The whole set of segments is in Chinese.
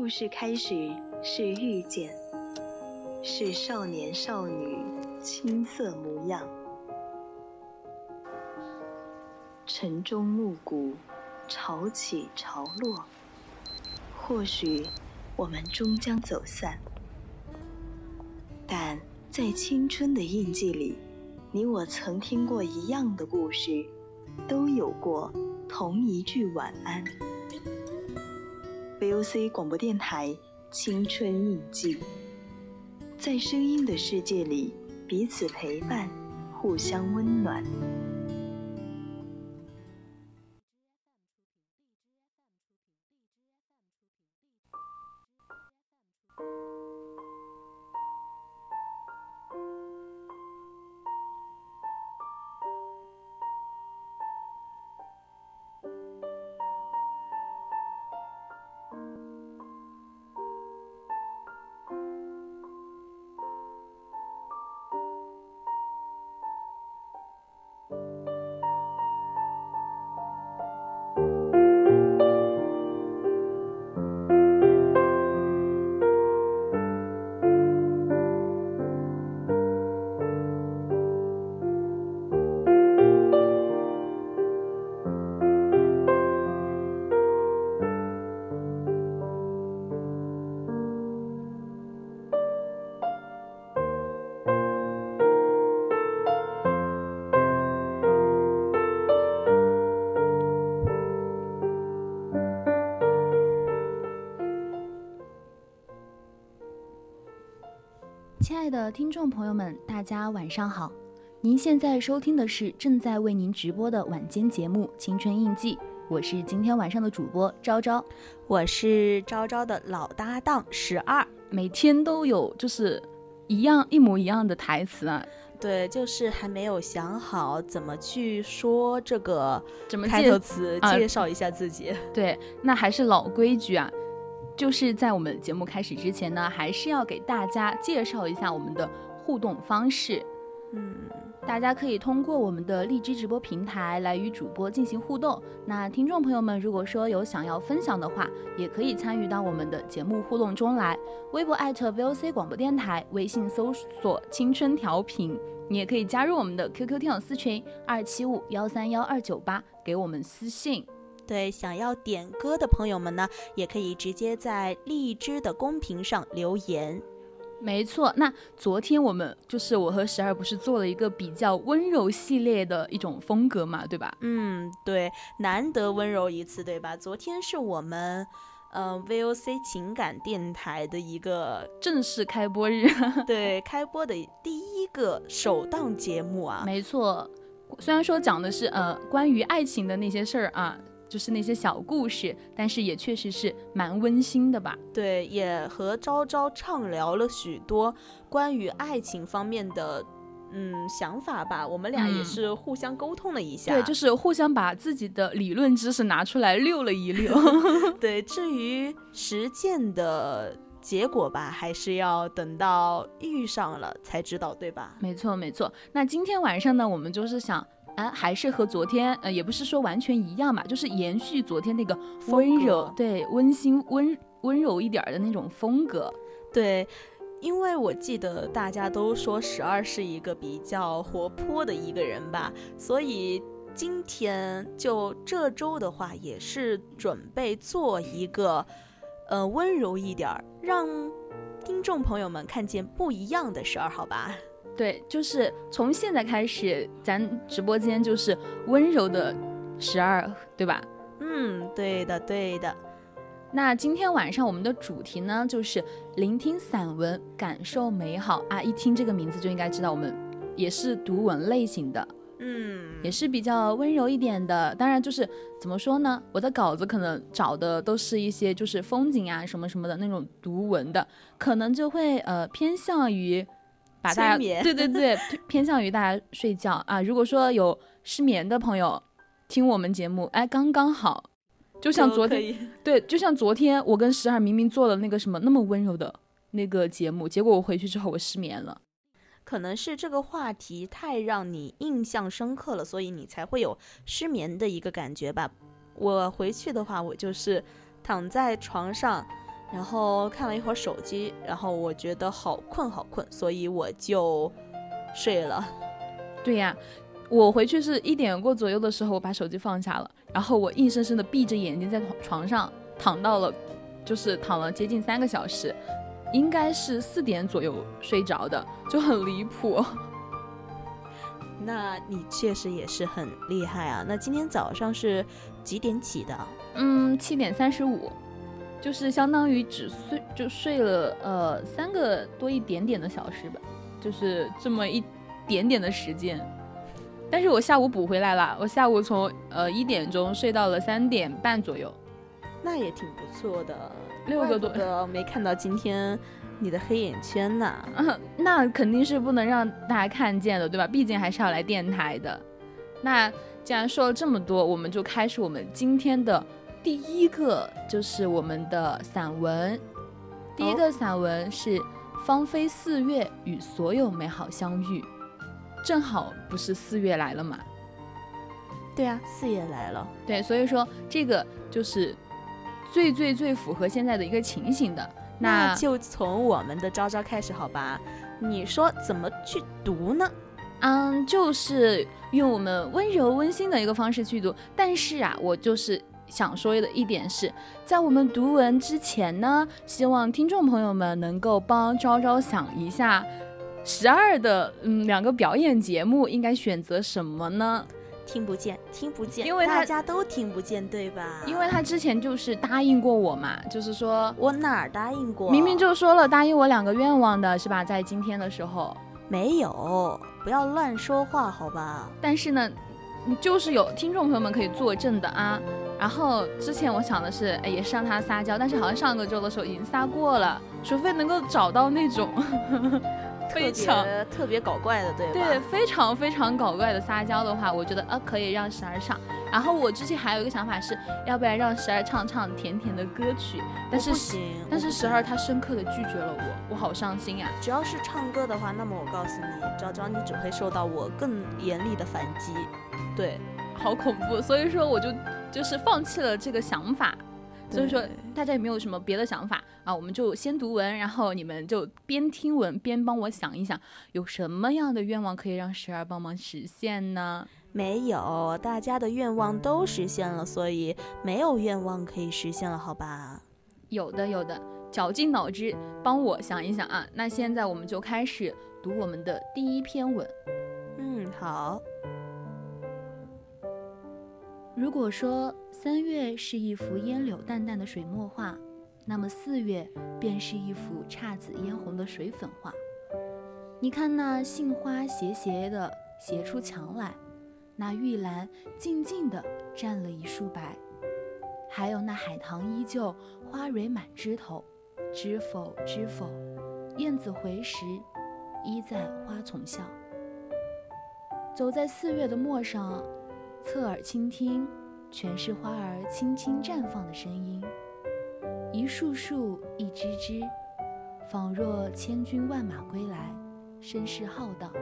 故事开始是遇见，是少年少女青涩模样，晨钟暮鼓，潮起潮落。或许我们终将走散，但在青春的印记里，你我曾听过一样的故事，都有过同一句晚安。VOC 广播电台《青春印记》，在声音的世界里，彼此陪伴，互相温暖。爱的听众朋友们，大家晚上好！您现在收听的是正在为您直播的晚间节目《青春印记》，我是今天晚上的主播昭昭，我是昭昭的老搭档十二，每天都有就是一样一模一样的台词啊，对，就是还没有想好怎么去说这个怎么开头词，介绍一下自己。对，那还是老规矩啊。就是在我们节目开始之前呢，还是要给大家介绍一下我们的互动方式。嗯，大家可以通过我们的荔枝直播平台来与主播进行互动。那听众朋友们，如果说有想要分享的话，也可以参与到我们的节目互动中来。微博艾特 VOC 广播电台，微信搜索青春调频，你也可以加入我们的 QQ 听友私群二七五幺三幺二九八，给我们私信。对，想要点歌的朋友们呢，也可以直接在荔枝的公屏上留言。没错，那昨天我们就是我和十二不是做了一个比较温柔系列的一种风格嘛，对吧？嗯，对，难得温柔一次，对吧？昨天是我们，呃，VOC 情感电台的一个正式开播日，对，开播的第一个首档节目啊。没错，虽然说讲的是呃关于爱情的那些事儿啊。就是那些小故事，但是也确实是蛮温馨的吧？对，也和昭昭畅聊了许多关于爱情方面的嗯想法吧。我们俩也是互相沟通了一下，对，就是互相把自己的理论知识拿出来溜了一溜。对，至于实践的结果吧，还是要等到遇上了才知道，对吧？没错，没错。那今天晚上呢，我们就是想。啊，还是和昨天，呃，也不是说完全一样嘛，就是延续昨天那个温柔，对，温馨温温柔一点的那种风格。对，因为我记得大家都说十二是一个比较活泼的一个人吧，所以今天就这周的话，也是准备做一个，呃，温柔一点，让听众朋友们看见不一样的十二，好吧？对，就是从现在开始，咱直播间就是温柔的十二，对吧？嗯，对的，对的。那今天晚上我们的主题呢，就是聆听散文，感受美好啊！一听这个名字就应该知道，我们也是读文类型的，嗯，也是比较温柔一点的。当然，就是怎么说呢？我的稿子可能找的都是一些就是风景啊什么什么的那种读文的，可能就会呃偏向于。把大家对对对偏向于大家睡觉啊！如果说有失眠的朋友听我们节目，哎，刚刚好，就像昨天，对，就像昨天我跟十二明明做了那个什么那么温柔的那个节目，结果我回去之后我失眠了，可能是这个话题太让你印象深刻了，所以你才会有失眠的一个感觉吧。我回去的话，我就是躺在床上。然后看了一会儿手机，然后我觉得好困好困，所以我就睡了。对呀，我回去是一点过左右的时候，我把手机放下了，然后我硬生生的闭着眼睛在床上躺到了，就是躺了接近三个小时，应该是四点左右睡着的，就很离谱。那你确实也是很厉害啊！那今天早上是几点起的？嗯，七点三十五，就是相当于只睡就睡了呃三个多一点点的小时吧，就是这么一点点的时间。但是我下午补回来了，我下午从呃一点钟睡到了三点半左右，那也挺不错的，六个多的没看到今天你的黑眼圈呐。嗯，那肯定是不能让大家看见的，对吧？毕竟还是要来电台的。那既然说了这么多，我们就开始我们今天的第一个，就是我们的散文。第一个散文是《芳菲四月与所有美好相遇》。正好不是四月来了嘛？对啊，四月来了。对，所以说这个就是最最最符合现在的一个情形的。那就从我们的昭昭开始，好吧？你说怎么去读呢？嗯，就是用我们温柔温馨的一个方式去读。但是啊，我就是想说的一点是，在我们读文之前呢，希望听众朋友们能够帮昭昭想一下。十二的嗯，两个表演节目应该选择什么呢？听不见，听不见，因为大家都听不见，对吧？因为他之前就是答应过我嘛，就是说我哪儿答应过？明明就说了答应我两个愿望的是吧？在今天的时候没有，不要乱说话，好吧？但是呢，就是有听众朋友们可以作证的啊。然后之前我想的是，哎，也是让他撒娇，但是好像上个周的时候已经撒过了，除非能够找到那种。非常特别搞怪的，对吧？对，非常非常搞怪的撒娇的话，我觉得啊可以让十二上。然后我之前还有一个想法是，要不然让十二唱唱甜甜的歌曲。但是不行，但是十二他深刻的拒绝了我，我好伤心呀。只要是唱歌的话，那么我告诉你，昭昭你只会受到我更严厉的反击。对，好恐怖。所以说我就就是放弃了这个想法。所以说，大家有没有什么别的想法啊？我们就先读文，然后你们就边听文边帮我想一想，有什么样的愿望可以让十二帮忙实现呢？没有，大家的愿望都实现了，所以没有愿望可以实现了，好吧？有的，有的，绞尽脑汁帮我想一想啊！那现在我们就开始读我们的第一篇文。嗯，好。如果说三月是一幅烟柳淡淡的水墨画，那么四月便是一幅姹紫嫣红的水粉画。你看那杏花斜斜的斜出墙来，那玉兰静静地占了一树白，还有那海棠依旧花蕊满枝头，知否知否，燕子回时，依在花丛笑。走在四月的陌上。侧耳倾听，全是花儿轻轻绽放的声音，一树树，一枝枝，仿若千军万马归来，声势浩荡。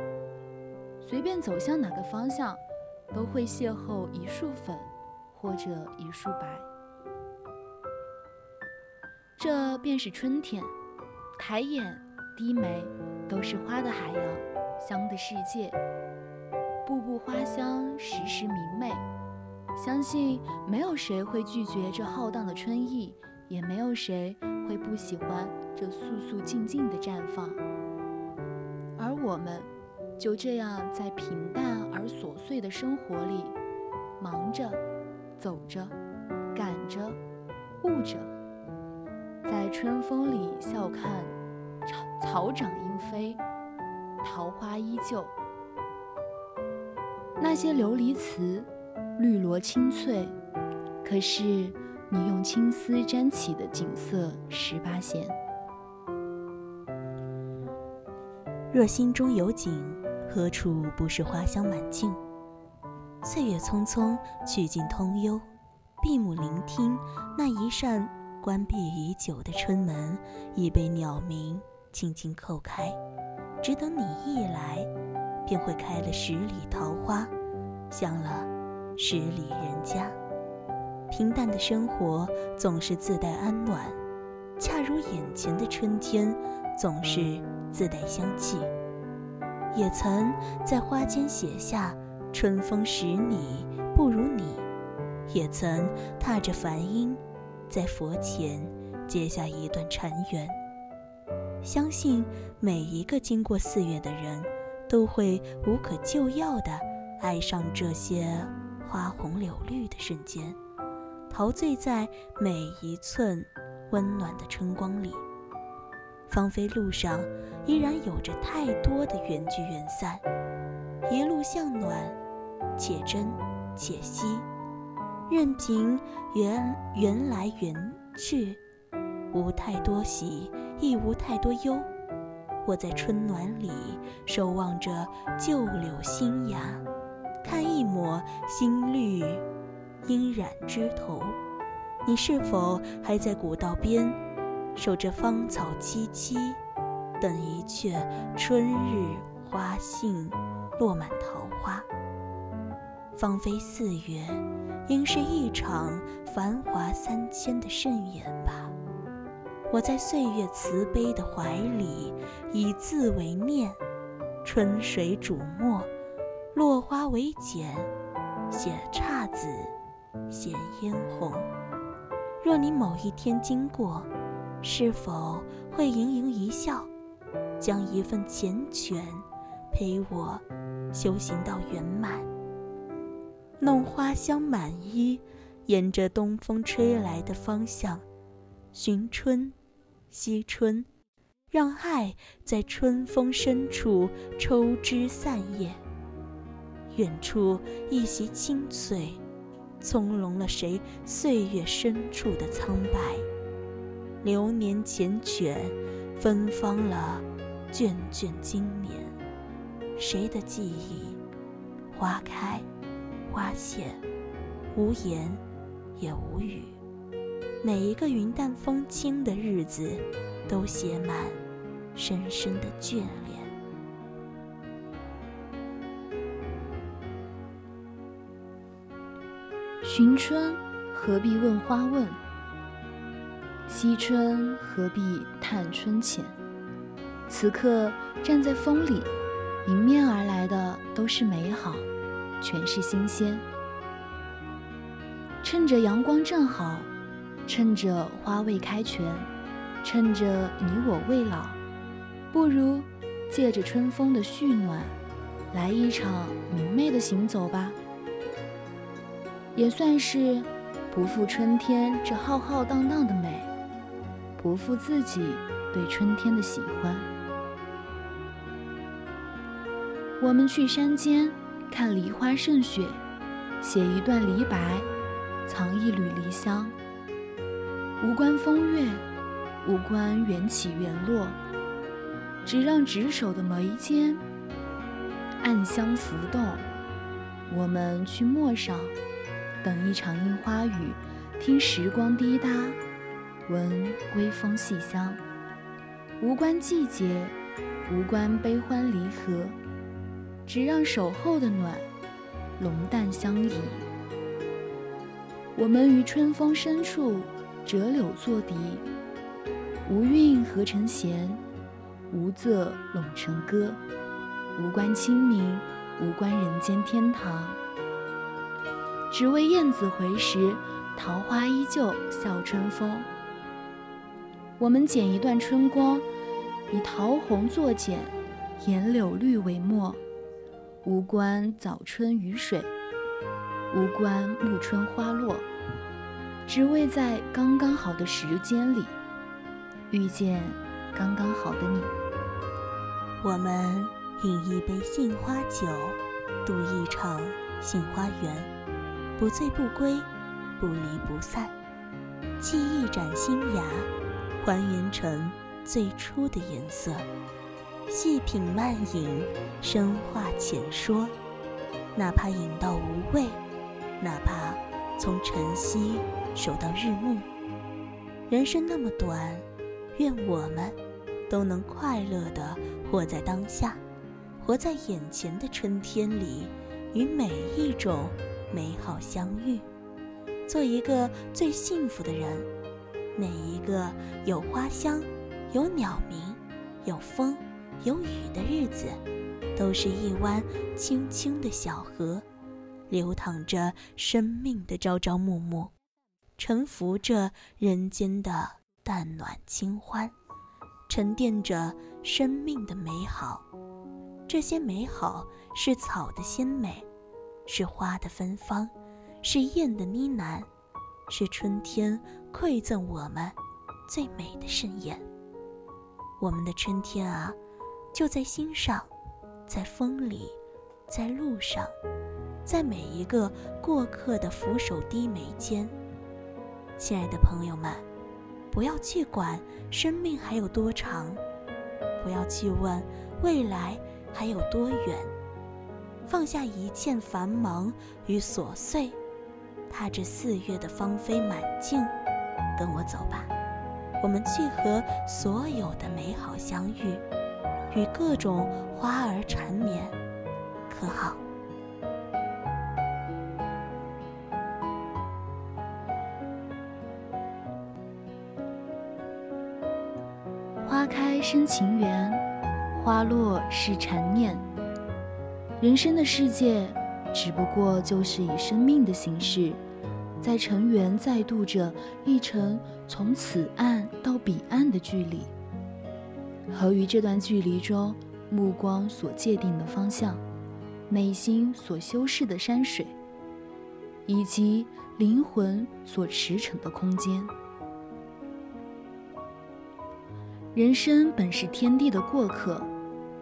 随便走向哪个方向，都会邂逅一束粉，或者一束白。这便是春天，抬眼低眉，都是花的海洋，香的世界。步步花香，时时明媚。相信没有谁会拒绝这浩荡的春意，也没有谁会不喜欢这肃肃静静的绽放。而我们，就这样在平淡而琐碎的生活里，忙着，走着，赶着，悟着，在春风里笑看草草长莺飞，桃花依旧。那些琉璃瓷，绿萝青翠，可是你用青丝沾起的景色十八弦。若心中有景，何处不是花香满径？岁月匆匆，去尽通幽，闭目聆听，那一扇关闭已久的春门，已被鸟鸣轻轻叩开，只等你一来。便会开了十里桃花，香了十里人家。平淡的生活总是自带安暖，恰如眼前的春天，总是自带香气。也曾在花间写下“春风十里不如你”，也曾踏着梵音，在佛前结下一段禅缘。相信每一个经过四月的人，都会无可救药地爱上这些花红柳绿的瞬间，陶醉在每一寸温暖的春光里。芳菲路上依然有着太多的缘聚缘散，一路向暖，且真且惜，任凭缘缘来缘去，无太多喜，亦无太多忧。我在春暖里守望着旧柳新芽，看一抹新绿阴染枝头。你是否还在古道边？守着芳草萋萋，等一阙春日花杏落满桃花。芳菲四月，应是一场繁华三千的盛宴吧。我在岁月慈悲的怀里，以字为念，春水煮墨，落花为简，写姹紫，写嫣红。若你某一天经过，是否会盈盈一笑，将一份缱绻陪我修行到圆满？弄花香满衣，沿着东风吹来的方向，寻春、惜春，让爱在春风深处抽枝散叶。远处一袭青翠，葱茏了谁岁月深处的苍白。流年缱绻，芬芳了卷卷经年。谁的记忆，花开花谢，无言也无语。每一个云淡风轻的日子，都写满深深的眷恋。寻春，何必问花问？惜春何必叹春浅？此刻站在风里，迎面而来的都是美好，全是新鲜。趁着阳光正好，趁着花未开全，趁着你我未老，不如借着春风的煦暖，来一场明媚的行走吧。也算是不负春天这浩浩荡荡的美。不负自己对春天的喜欢。我们去山间看梨花胜雪，写一段梨白，藏一缕梨香。无关风月，无关缘起缘落，只让执手的眉间暗香浮动。我们去陌上，等一场樱花雨，听时光滴答。闻微风细香，无关季节，无关悲欢离合，只让守候的暖，浓淡相宜。我们于春风深处折柳作笛，无韵何成弦，无仄拢成歌。无关清明，无关人间天堂，只为燕子回时，桃花依旧笑春风。我们剪一段春光，以桃红作剪，颜柳绿为墨，无关早春雨水，无关暮春花落，只为在刚刚好的时间里，遇见刚刚好的你。我们饮一杯杏花酒，度一场杏花缘，不醉不归，不离不散，沏一盏新芽。还原成最初的颜色，细品慢饮，深化浅说。哪怕饮到无味，哪怕从晨曦守到日暮。人生那么短，愿我们都能快乐的活在当下，活在眼前的春天里，与每一种美好相遇，做一个最幸福的人。每一个有花香、有鸟鸣、有风、有雨的日子，都是一湾清清的小河，流淌着生命的朝朝暮暮，沉浮着人间的淡暖清欢，沉淀着生命的美好。这些美好是草的鲜美，是花的芬芳，是燕的呢喃，是春天馈赠我们最美的盛宴。我们的春天啊，就在心上，在风里，在路上，在每一个过客的俯首低眉间。亲爱的朋友们，不要去管生命还有多长，不要去问未来。还有多远？放下一切繁忙与琐碎，踏着四月的芳菲满径，跟我走吧。我们去和所有的美好相遇，与各种花儿缠绵，可好？生情缘。花落是缠念，人生的世界，只不过就是以生命的形式，在尘缘再度着一程从此岸到彼岸的距离，和于这段距离中目光所界定的方向，内心所修饰的山水，以及灵魂所驰骋的空间。人生本是天地的过客。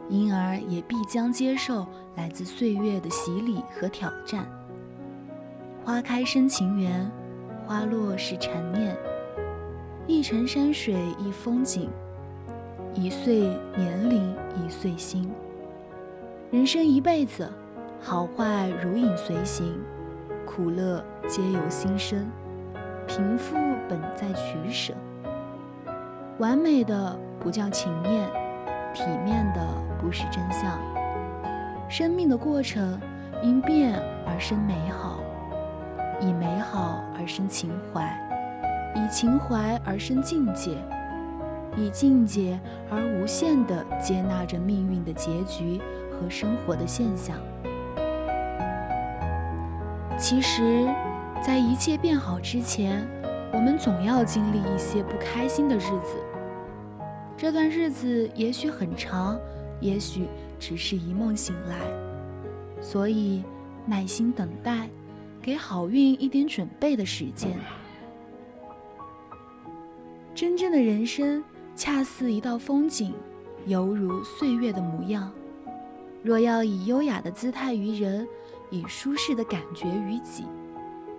因而也必将接受来自岁月的洗礼和挑战。花开生情缘，花落是缠念。一程山水一风景，一岁年龄一岁心。人生一辈子，好坏如影随形，苦乐皆由心生。贫富本在取舍，完美的不叫情面，体面的。不是真相。生命的过程因变而生美好，以美好而生情怀，以情怀而生境界，以境界而无限的接纳着命运的结局和生活的现象。其实，在一切变好之前，我们总要经历一些不开心的日子。这段日子也许很长。也许只是一梦醒来，所以耐心等待，给好运一点准备的时间。真正的人生恰似一道风景，犹如岁月的模样。若要以优雅的姿态于人，以舒适的感觉于己，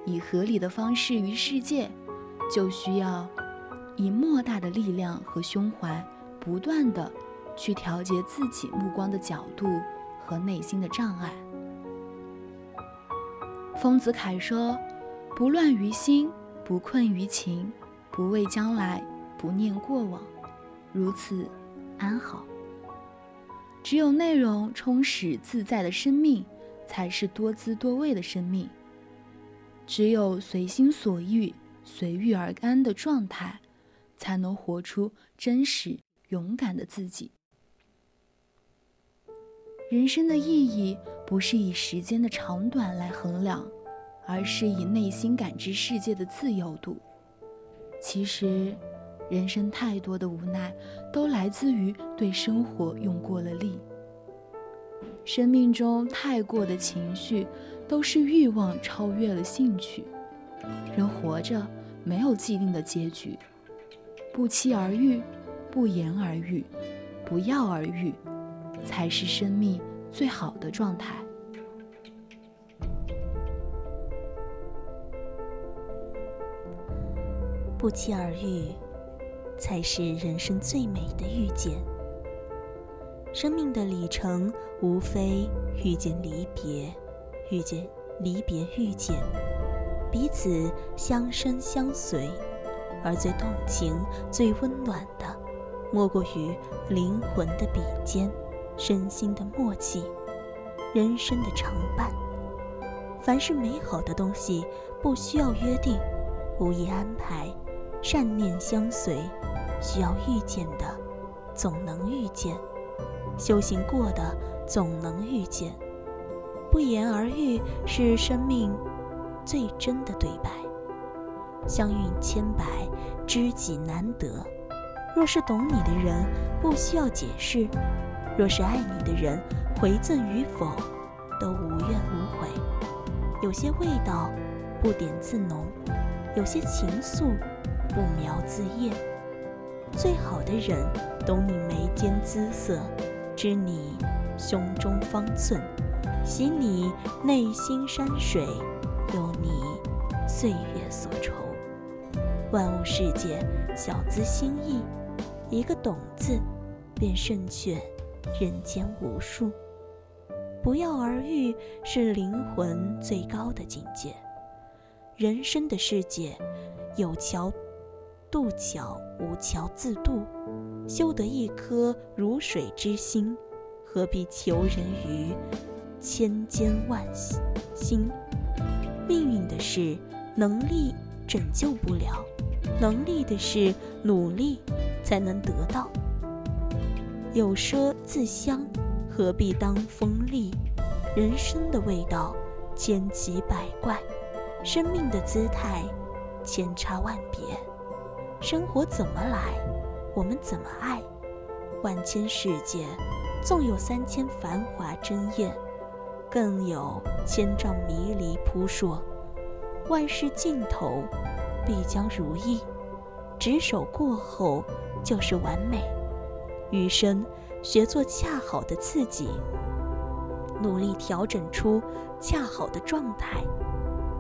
以合理的方式于世界，就需要以莫大的力量和胸怀，不断的。去调节自己目光的角度和内心的障碍。丰子恺说：“不乱于心，不困于情，不畏将来，不念过往，如此安好。只有内容充实自在的生命，才是多姿多味的生命。只有随心所欲、随遇而安的状态，才能活出真实勇敢的自己。”人生的意义不是以时间的长短来衡量，而是以内心感知世界的自由度。其实，人生太多的无奈，都来自于对生活用过了力。生命中太过的情绪，都是欲望超越了兴趣。人活着没有既定的结局，不期而遇，不言而喻，不药而愈。才是生命最好的状态。不期而遇，才是人生最美的遇见。生命的里程，无非遇见离别，遇见离别，遇见彼此相生相随，而最动情、最温暖的，莫过于灵魂的比肩。身心的默契，人生的常伴。凡是美好的东西，不需要约定，无意安排，善念相随，需要遇见的，总能遇见；修行过的，总能遇见。不言而喻是生命最真的对白。相遇千百，知己难得。若是懂你的人，不需要解释；若是爱你的人，回赠与否，都无怨无悔。有些味道，不点自浓；有些情愫，不描自艳。最好的人，懂你眉间姿色，知你胸中方寸，喜你内心山水，有你岁月所愁。万物世界，小资心意，一个“懂”字，便胜却人间无数。不药而愈是灵魂最高的境界。人生的世界，有桥渡桥，无桥自渡。修得一颗如水之心，何必求人于千千万心？命运的事，能力拯救不了。能力的事，努力才能得到。有奢自香，何必当锋利？人生的味道，千奇百怪；生命的姿态，千差万别。生活怎么来，我们怎么爱？万千世界，纵有三千繁华争艳，更有千丈迷离扑朔。万事尽头。必将如意，执手过后就是完美。余生学做恰好的自己，努力调整出恰好的状态，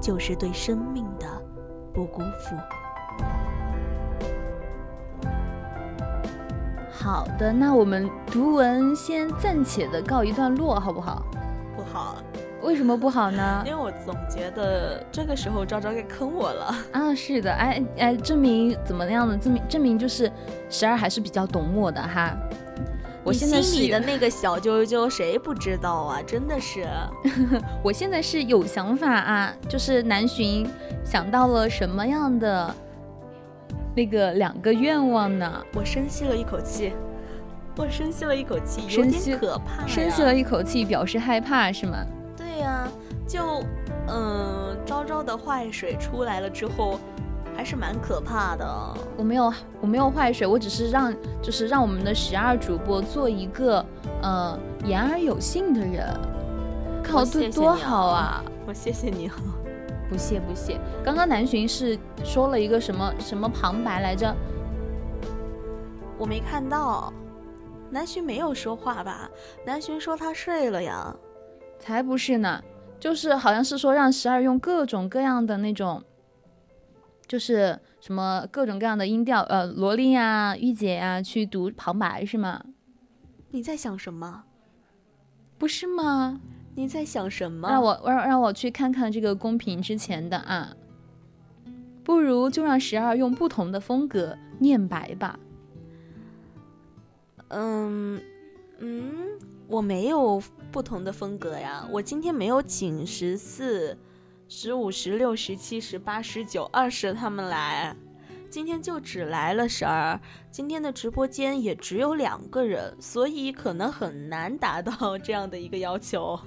就是对生命的不辜负。好的，那我们读文先暂且的告一段落，好不好？不好。为什么不好呢？因为我总觉得这个时候昭昭该坑我了啊！是的，哎哎，证明怎么样的？证明证明就是十二还是比较懂我的哈。我现在心里的那个小啾啾谁不知道啊？真的是，我现在是有想法啊，就是南巡想到了什么样的那个两个愿望呢？我深吸了一口气，我深吸了一口气，有点可怕。深吸了一口气，表示害怕是吗？对呀，就，嗯，昭昭的坏水出来了之后，还是蛮可怕的。我没有，我没有坏水，我只是让，就是让我们的十二主播做一个，呃，言而有信的人，看我对多好啊！我谢谢你，不谢不谢。刚刚南巡是说了一个什么什么旁白来着？我没看到，南巡没有说话吧？南巡说他睡了呀。才不是呢，就是好像是说让十二用各种各样的那种，就是什么各种各样的音调，呃，萝莉呀、御姐呀去读旁白是吗？你在想什么？不是吗？你在想什么？让我让让我去看看这个公屏之前的啊，不如就让十二用不同的风格念白吧。嗯嗯。我没有不同的风格呀，我今天没有请十四、十五、十六、十七、十八、十九、二十他们来，今天就只来了十二。今天的直播间也只有两个人，所以可能很难达到 这样的一个要求。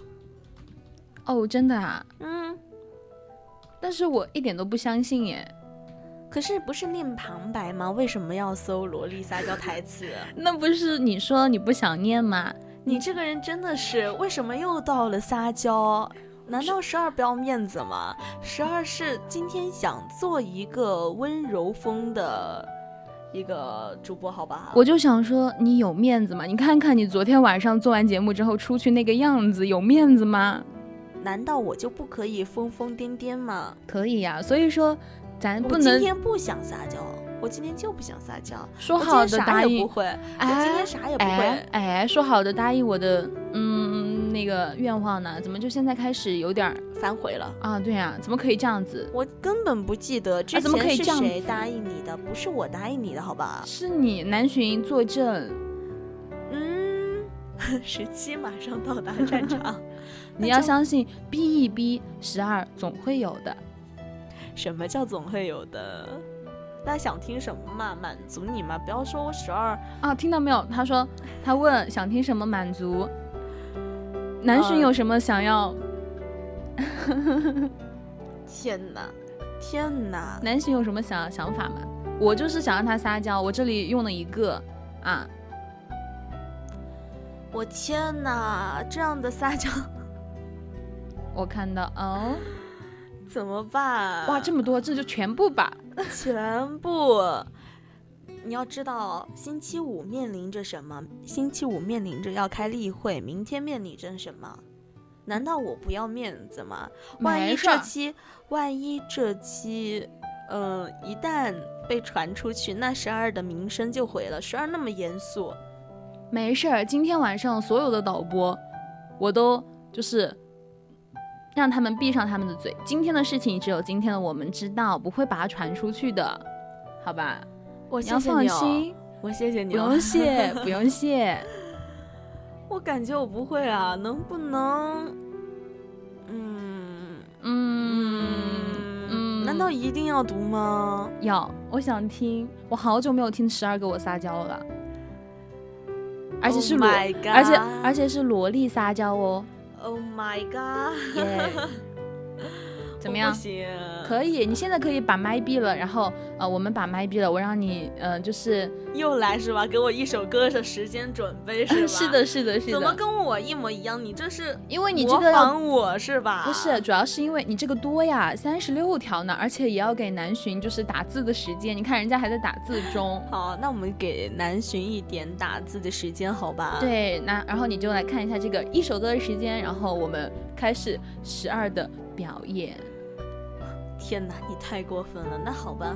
哦，真的啊？嗯。但是我一点都不相信耶。可是不是念旁白吗？为什么要搜萝莉撒娇台词？那不是你说你不想念吗？你这个人真的是，为什么又到了撒娇？难道十二不要面子吗？十二是今天想做一个温柔风的一个主播，好吧？我就想说，你有面子吗？你看看你昨天晚上做完节目之后出去那个样子，有面子吗？难道我就不可以疯疯癫癫吗？可以呀，所以说咱不能。今天不想撒娇。我今天就不想撒娇，说好的答应不会，我今天啥也不会。哎，说好的答应我的，嗯，那个愿望呢？怎么就现在开始有点反悔了啊？对呀，怎么可以这样子？我根本不记得之前是谁答应你的，不是我答应你的，好吧？是你南巡作证。嗯，十七马上到达战场，你要相信，逼一逼十二总会有的。什么叫总会有的？大家想听什么嘛？满足你嘛？不要说我十二啊，听到没有？他说他问想听什么满足。南浔有什么想要？天哪，天哪！南浔有什么想想法吗？我就是想让他撒娇，我这里用了一个啊。我天哪，这样的撒娇，我看到哦，怎么办？哇，这么多，这就全部吧，全部。你要知道，星期五面临着什么？星期五面临着要开例会，明天面临着什么？难道我不要面子吗？万一这期，万一这期，呃，一旦被传出去，那十二的名声就毁了。十二那么严肃。没事儿，今天晚上所有的导播，我都就是让他们闭上他们的嘴。今天的事情只有今天的我们知道，不会把它传出去的，好吧？我你要放心，我谢谢你。不用谢，不用谢。我感觉我不会啊，能不能？嗯嗯嗯，难道一定要读吗？要，我想听。我好久没有听十二给我撒娇了。而且是萝，而且而且是萝莉撒娇哦。Oh my god！怎么样？可以，你现在可以把麦闭了，然后呃，我们把麦闭了，我让你呃，就是又来是吧？给我一首歌的时间准备是吧？是的，是的，是的。怎么跟我一模一样？你这是因为你这个仿我是吧？不是，主要是因为你这个多呀，三十六条呢，而且也要给南浔就是打字的时间。你看人家还在打字中。好，那我们给南浔一点打字的时间，好吧？对，那然后你就来看一下这个一首歌的时间，然后我们开始十二的表演。天哪，你太过分了！那好吧。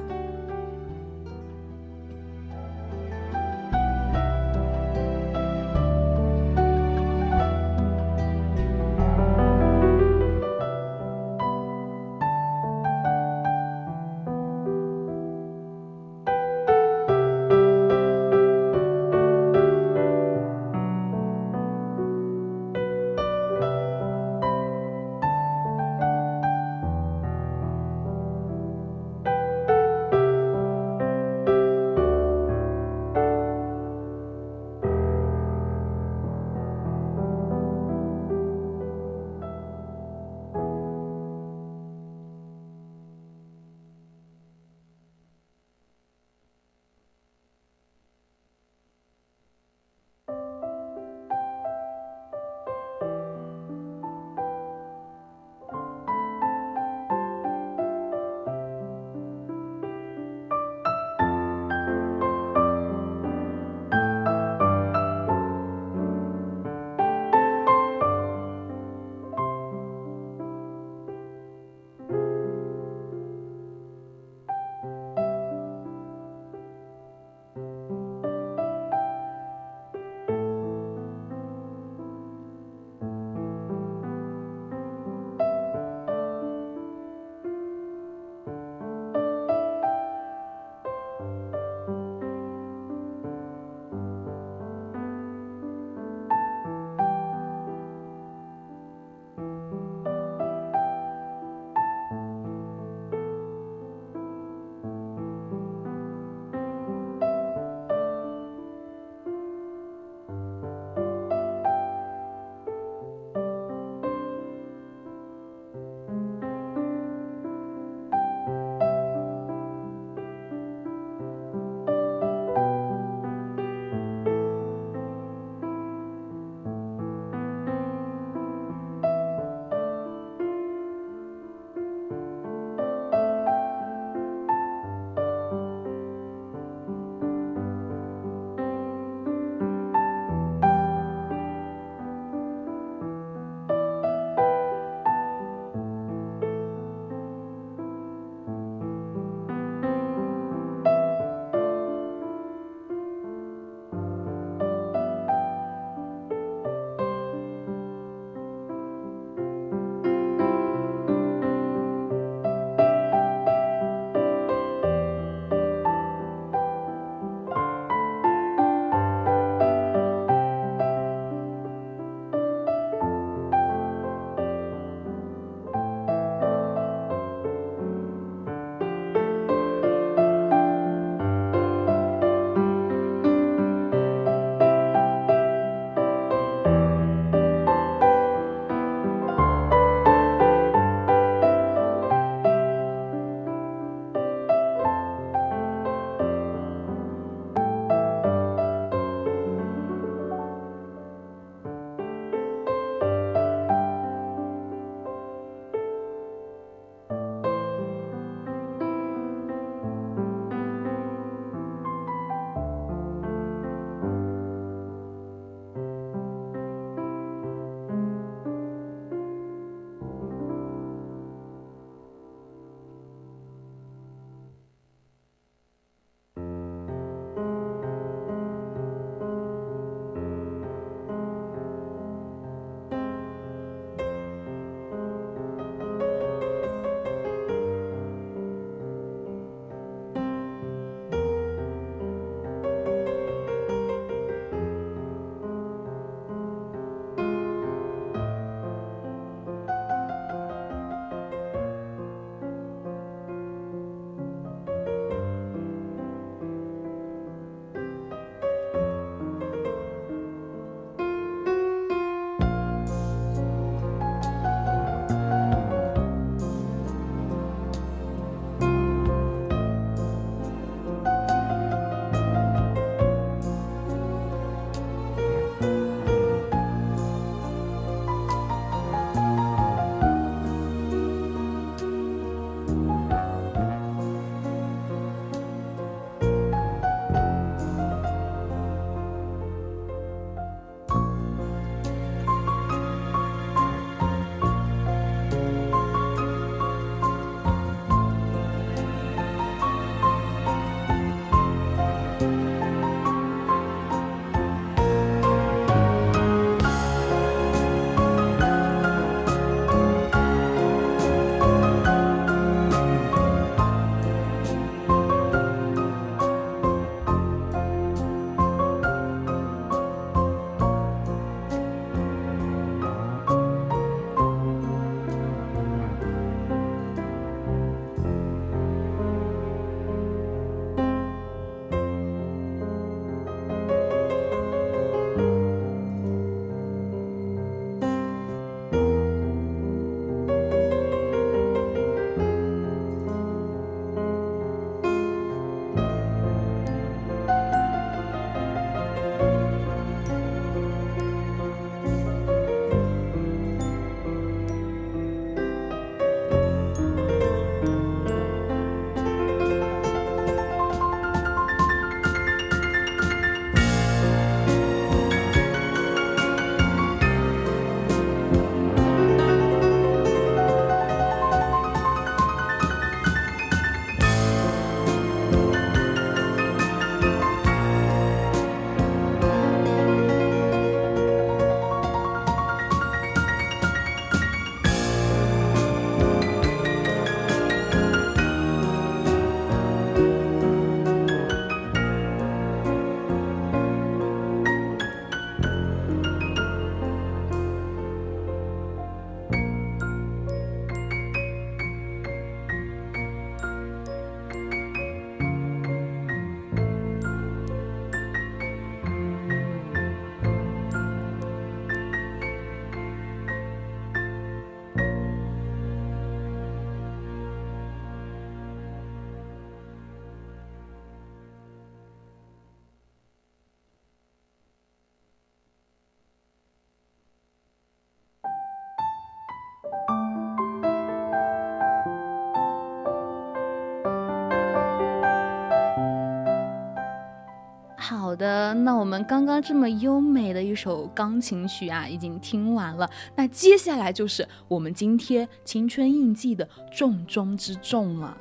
好的，那我们刚刚这么优美的一首钢琴曲啊，已经听完了。那接下来就是我们今天青春印记的重中之重了。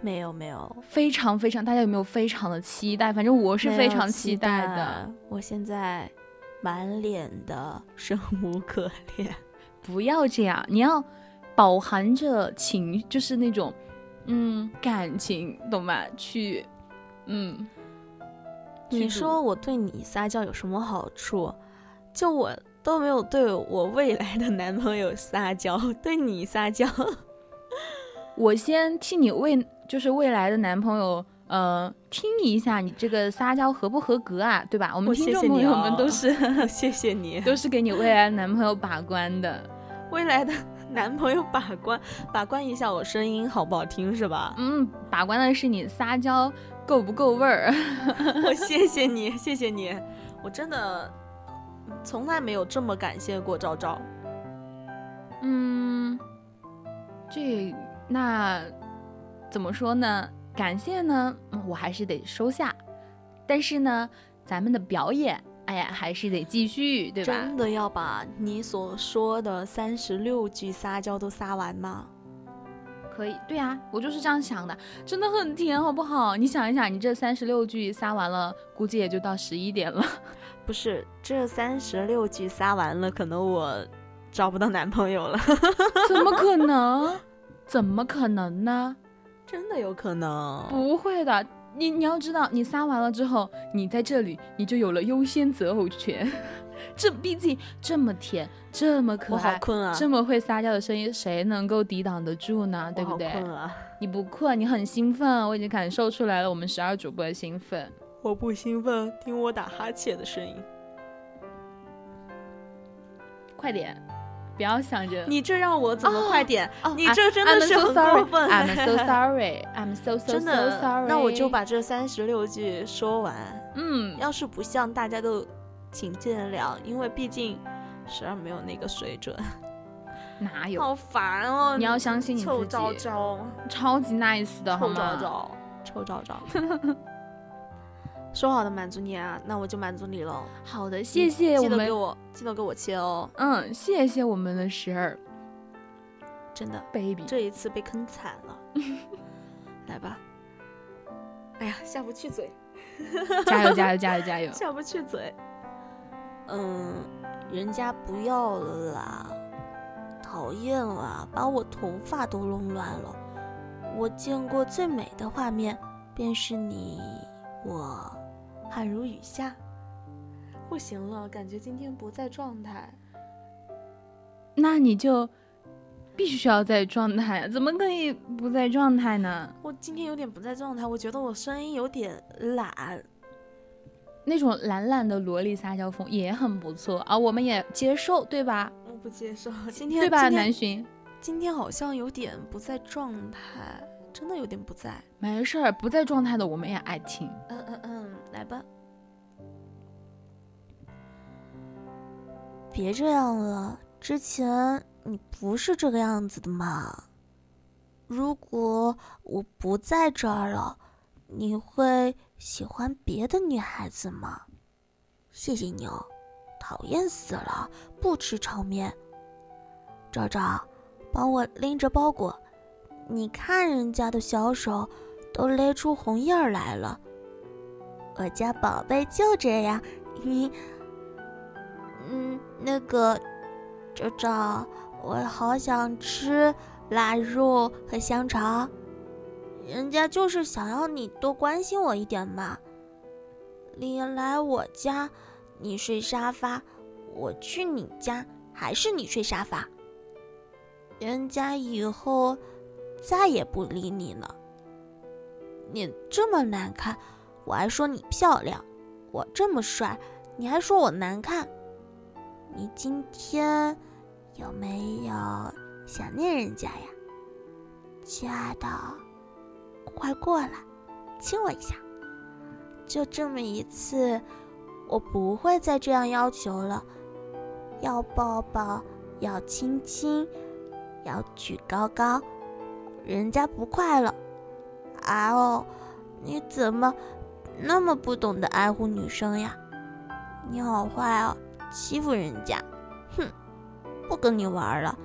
没有没有，非常非常，大家有没有非常的期待？反正我是非常期待的。我现在满脸的生无可恋。不要这样，你要饱含着情，就是那种嗯感情，懂吗？去嗯。你说我对你撒娇有什么好处？就我都没有对我未来的男朋友撒娇，对你撒娇。我先替你未就是未来的男朋友，呃，听一下，你这个撒娇合不合格啊？对吧？我们听众朋友们都是 谢谢你，都是给你未来男朋友把关的。未来的男朋友把关，把关一下我声音好不好听是吧？嗯，把关的是你撒娇。够不够味儿？我谢谢你，谢谢你，我真的从来没有这么感谢过昭昭。嗯，这那怎么说呢？感谢呢，我还是得收下。但是呢，咱们的表演，哎呀，还是得继续，对吧？真的要把你所说的三十六句撒娇都撒完吗？可以，对啊，我就是这样想的，真的很甜，好不好？你想一想，你这三十六句撒完了，估计也就到十一点了。不是，这三十六句撒完了，可能我找不到男朋友了。怎么可能？怎么可能呢？真的有可能？不会的，你你要知道，你撒完了之后，你在这里，你就有了优先择偶权。这毕竟这么甜，这么可爱，这么会撒娇的声音，谁能够抵挡得住呢？对不对？困啊！你不困，你很兴奋，我已经感受出来了。我们十二主播的兴奋。我不兴奋，听我打哈欠的声音。快点，不要想着。你这让我怎么快点？你这真的是很过分。I'm so sorry. I'm so so so sorry. 那我就把这三十六句说完。嗯，要是不像大家都。请见谅，因为毕竟十二没有那个水准，哪有？好烦哦！你要相信你自己。臭昭昭，超级 nice 的，臭昭昭，臭昭昭。说好的满足你啊，那我就满足你喽。好的，谢谢。记得给我，记得给我切哦。嗯，谢谢我们的十二。真的，baby，这一次被坑惨了。来吧。哎呀，下不去嘴。加油，加油，加油，加油！下不去嘴。嗯，人家不要了啦，讨厌啦，把我头发都弄乱了。我见过最美的画面，便是你我，汗如雨下。不行了，感觉今天不在状态。那你就必须要在状态，怎么可以不在状态呢？我今天有点不在状态，我觉得我声音有点懒。那种懒懒的萝莉撒娇风也很不错啊，我们也接受，对吧？我不接受，今天对吧？南浔，今天好像有点不在状态，真的有点不在。没事儿，不在状态的我们也爱听。嗯嗯嗯，来吧。别这样了，之前你不是这个样子的嘛。如果我不在这儿了，你会？喜欢别的女孩子吗？谢谢你哦，讨厌死了，不吃炒面。昭昭，帮我拎着包裹，你看人家的小手都勒出红印儿来了。我家宝贝就这样，你，嗯，那个，昭昭，我好想吃腊肉和香肠。人家就是想要你多关心我一点嘛。你来我家，你睡沙发；我去你家，还是你睡沙发。人家以后再也不理你了。你这么难看，我还说你漂亮；我这么帅，你还说我难看。你今天有没有想念人家呀，亲爱的？快过来，亲我一下。就这么一次，我不会再这样要求了。要抱抱，要亲亲，要举高高，人家不快乐。啊哦，你怎么那么不懂得爱护女生呀？你好坏哦，欺负人家，哼，不跟你玩了，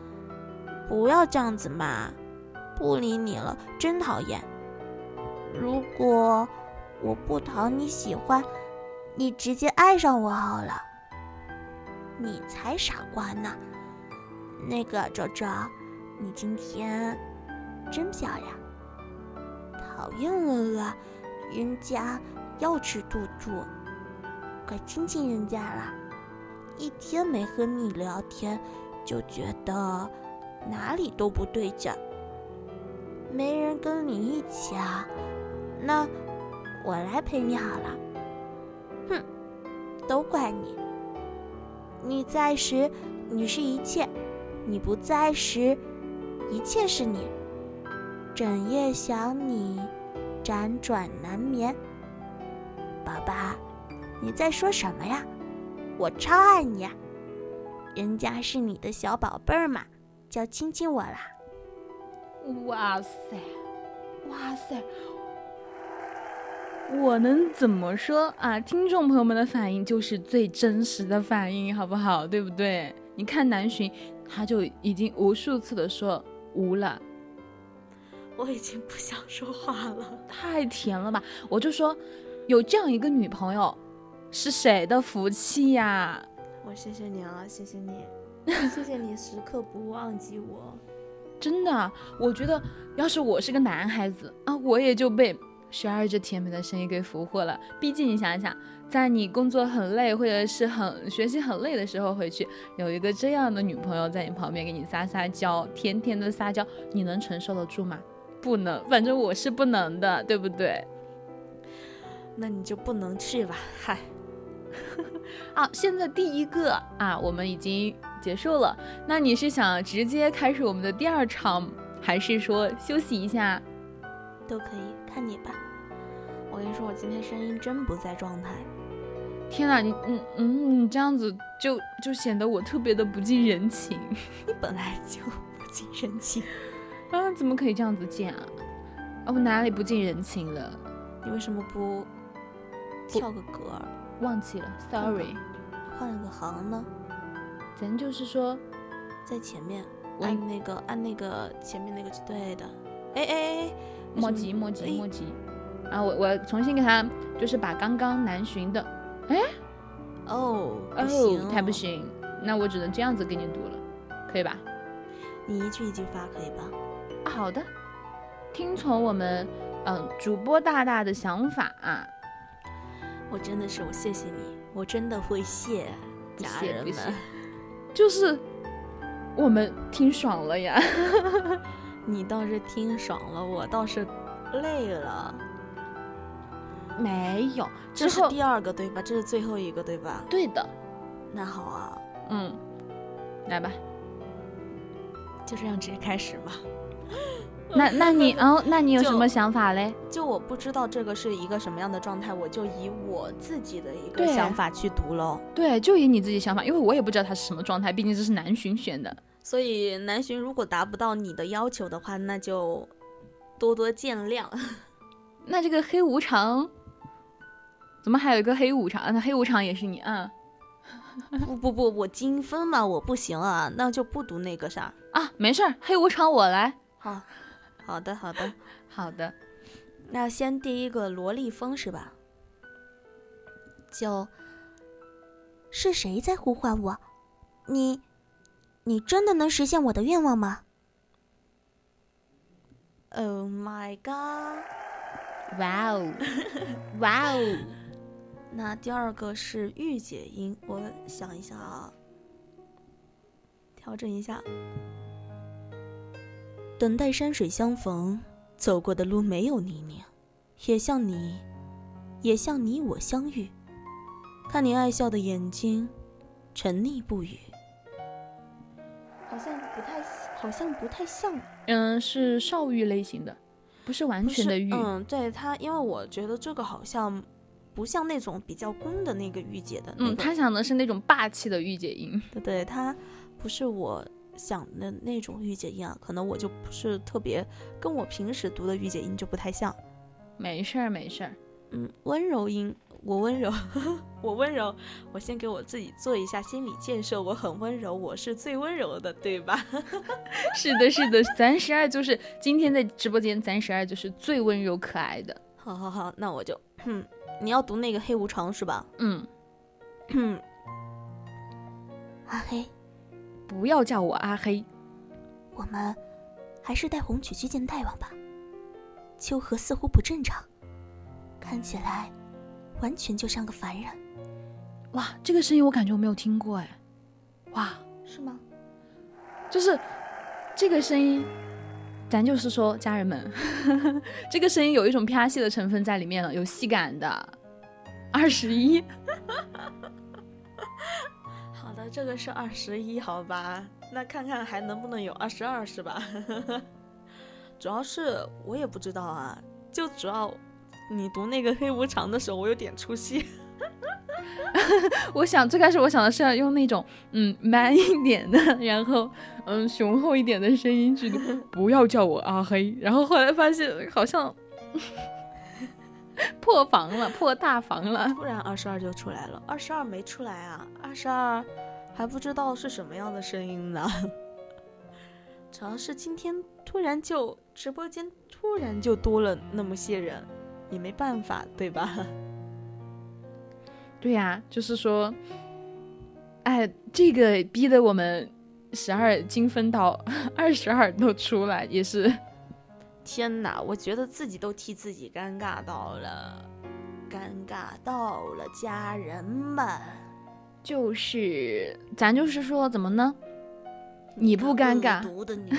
不要这样子嘛，不理你了，真讨厌。如果我不讨你喜欢，你直接爱上我好了。你才傻瓜呢！那个周周，你今天真漂亮。讨厌了啦，人家要吃兔兔，快亲亲人家啦！一天没和你聊天，就觉得哪里都不对劲儿。没人跟你一起啊？那我来陪你好了。哼，都怪你！你在时，你是一切；你不在时，一切是你。整夜想你，辗转难眠。宝宝，你在说什么呀？我超爱你呀，人家是你的小宝贝儿嘛，就亲亲我啦。哇塞，哇塞，我能怎么说啊？听众朋友们的反应就是最真实的反应，好不好？对不对？你看南浔，他就已经无数次的说无了。我已经不想说话了，太甜了吧！我就说，有这样一个女朋友，是谁的福气呀？我谢谢你啊，谢谢你，谢谢你时刻不忘记我。真的，我觉得要是我是个男孩子啊，我也就被十二这甜美的声音给俘获了。毕竟你想想，在你工作很累或者是很学习很累的时候回去，有一个这样的女朋友在你旁边给你撒撒娇，甜甜的撒娇，你能承受得住吗？不能，反正我是不能的，对不对？那你就不能去吧，嗨。啊，现在第一个啊，我们已经结束了。那你是想直接开始我们的第二场，还是说休息一下？都可以，看你吧。我跟你说，我今天声音真不在状态。天哪，你嗯嗯，你这样子就就显得我特别的不近人情。你本来就不近人情。啊，怎么可以这样子讲啊？我哪里不近人情了？你为什么不跳个格儿？忘记了，sorry。换了个行呢？咱就是说，在前面按那个按那个前面那个对的。哎哎哎，莫急莫急莫急。啊，我我重新给他，就是把刚刚南浔的，哎，哦哦，太不行，那我只能这样子给你读了，可以吧？你一句一句发，可以吧？好的，听从我们嗯主播大大的想法啊。我真的是我谢谢你，我真的会谢家人们。就是我们听爽了呀。你倒是听爽了，我倒是累了。没有，这是第二个对吧？这是最后一个对吧？对的。那好啊，嗯，来吧，就这样直接开始吧。那那你哦，那你有什么想法嘞？就我不知道这个是一个什么样的状态，我就以我自己的一个想法去读喽。对，就以你自己想法，因为我也不知道他是什么状态，毕竟这是南巡选的。所以南巡如果达不到你的要求的话，那就多多见谅。那这个黑无常，怎么还有一个黑无常？那黑无常也是你 啊？不不不，我精分嘛，我不行啊，那就不读那个啥啊。没事儿，黑无常我来。好。好的，好的，好的。那先第一个萝莉风是吧？就，是谁在呼唤我？你，你真的能实现我的愿望吗？Oh my god！哇哦，哇哦！那第二个是御姐音，我想一下啊，调整一下。等待山水相逢，走过的路没有泥泞，也像你，也像你我相遇。看你爱笑的眼睛，沉溺不语。好像不太，好像不太像。嗯，是少欲类型的，不是完全的欲。嗯，对他，因为我觉得这个好像不像那种比较攻的那个御姐的。嗯，他想的是那种霸气的御姐音。对 对，他不是我。想的那种御姐音啊，可能我就不是特别，跟我平时读的御姐音就不太像。没事儿，没事儿。嗯，温柔音，我温柔，我温柔，我先给我自己做一下心理建设，我很温柔，我是最温柔的，对吧？是的，是的，咱十二就是今天在直播间，咱十二就是最温柔可爱的。好好好，那我就，嗯，你要读那个黑无常是吧？嗯，阿黑，不要叫我阿黑。我们还是带红曲去见大王吧。秋荷似乎不正常，看起来完全就像个凡人。哇，这个声音我感觉我没有听过哎。哇，是吗？就是这个声音，咱就是说，家人们，这个声音有一种啪戏的成分在里面了，有戏感的。二十一，好的，这个是二十一，好吧？那看看还能不能有二十二，是吧？主要是我也不知道啊，就主要你读那个黑无常的时候，我有点出戏。我想最开始我想的是要用那种嗯 man 一点的，然后嗯雄厚一点的声音去，不要叫我阿黑。然后后来发现好像 破防了，破大防了。突然二十二就出来了，二十二没出来啊，二十二还不知道是什么样的声音呢。主要是今天突然就直播间突然就多了那么些人，也没办法，对吧？对呀，就是说，哎，这个逼得我们十二精分到 二十二都出来，也是。天哪，我觉得自己都替自己尴尬到了，尴尬到了，家人们。就是咱就是说，怎么呢？你不尴尬，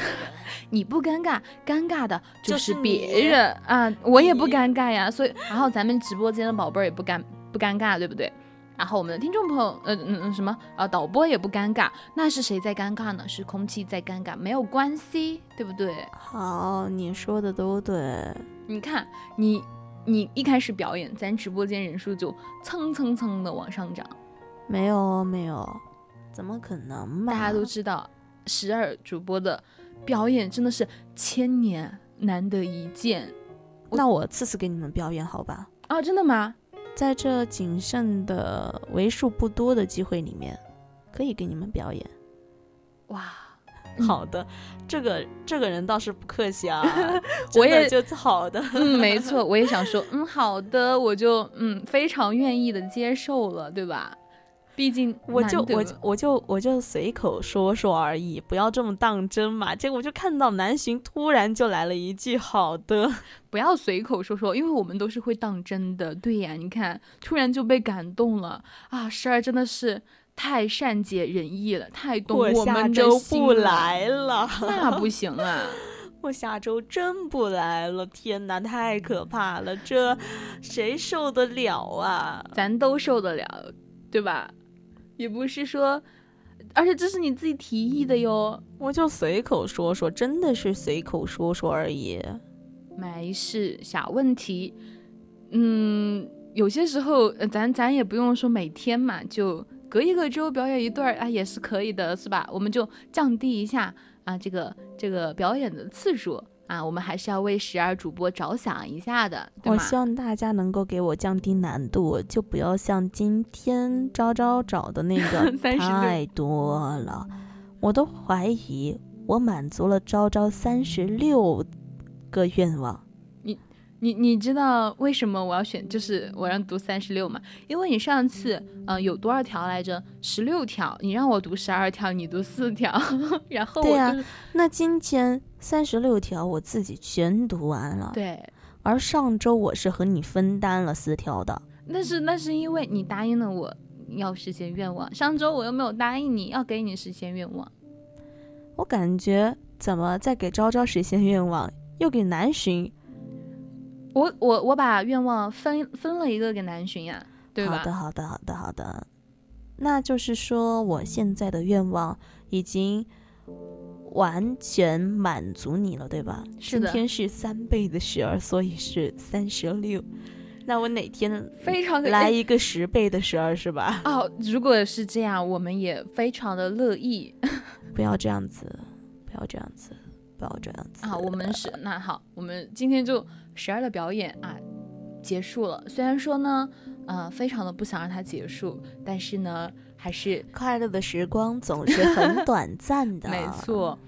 你不尴尬，尴尬的就是别人啊！我也不尴尬呀，所以然后咱们直播间的宝贝儿也不尴不尴尬，对不对？然后我们的听众朋友，呃嗯嗯什么啊，导播也不尴尬，那是谁在尴尬呢？是空气在尴尬，没有关系，对不对？好，你说的都对。你看，你你一开始表演，咱直播间人数就蹭蹭蹭的往上涨。没有没有，怎么可能嘛？大家都知道。十二主播的表演真的是千年难得一见，那我次次给你们表演好吧？啊，真的吗？在这仅剩的为数不多的机会里面，可以给你们表演。哇，好的，这个这个人倒是不客气啊，我也就好的，嗯，没错，我也想说，嗯，好的，我就嗯非常愿意的接受了，对吧？毕竟 我就我我就我就随口说说而已，不要这么当真嘛。结果就看到南巡突然就来了一句：“好的，不要随口说说，因为我们都是会当真的。”对呀，你看，突然就被感动了啊！十二真的是太善解人意了，太懂我们的心。我下周不来了，那不行啊！我下周真不来了，天哪，太可怕了，这谁受得了啊？咱都受得了，对吧？也不是说，而且这是你自己提议的哟，我就随口说说，真的是随口说说而已，没事，小问题。嗯，有些时候咱咱也不用说每天嘛，就隔一个周表演一段啊，也是可以的，是吧？我们就降低一下啊，这个这个表演的次数。啊，我们还是要为十二主播着想一下的。我希望大家能够给我降低难度，就不要像今天昭昭找的那个 太多了，我都怀疑我满足了昭昭三十六个愿望。你你知道为什么我要选？就是我让读三十六嘛？因为你上次嗯有多少条来着？十六条，你让我读十二条，你读四条，然后对呀，那今天三十六条我自己全读完了。对，而上周我是和你分担了四条的。那是那是因为你答应了我要实现愿望，上周我又没有答应你要给你实现愿望。我感觉怎么在给昭昭实现愿望，又给南巡。我我我把愿望分分了一个给南巡呀，对吧？好的好的好的好的，那就是说我现在的愿望已经完全满足你了，对吧？是的。今天是三倍的十二，所以是三十六。那我哪天非常来一个十倍的十二，是吧？哦，如果是这样，我们也非常的乐意。不要这样子，不要这样子。不要这样子啊！我们是那好，我们今天就十二的表演啊，结束了。虽然说呢，呃，非常的不想让它结束，但是呢，还是 快乐的时光总是很 短暂的。没错，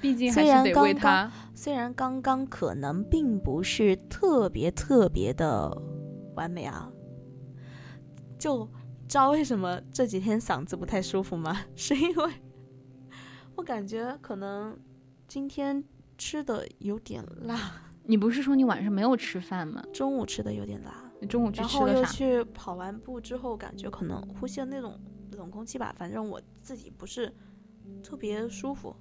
毕竟还虽然是得为刚它。虽然刚刚可能并不是特别特别的完美啊，就知道为什么这几天嗓子不太舒服吗？是因为我感觉可能今天吃的有点辣，你不是说你晚上没有吃饭吗？中午吃的有点辣，你中午去然后又吃了啥？去跑完步之后，感觉可能呼吸的那种冷空气吧，反正我自己不是特别舒服。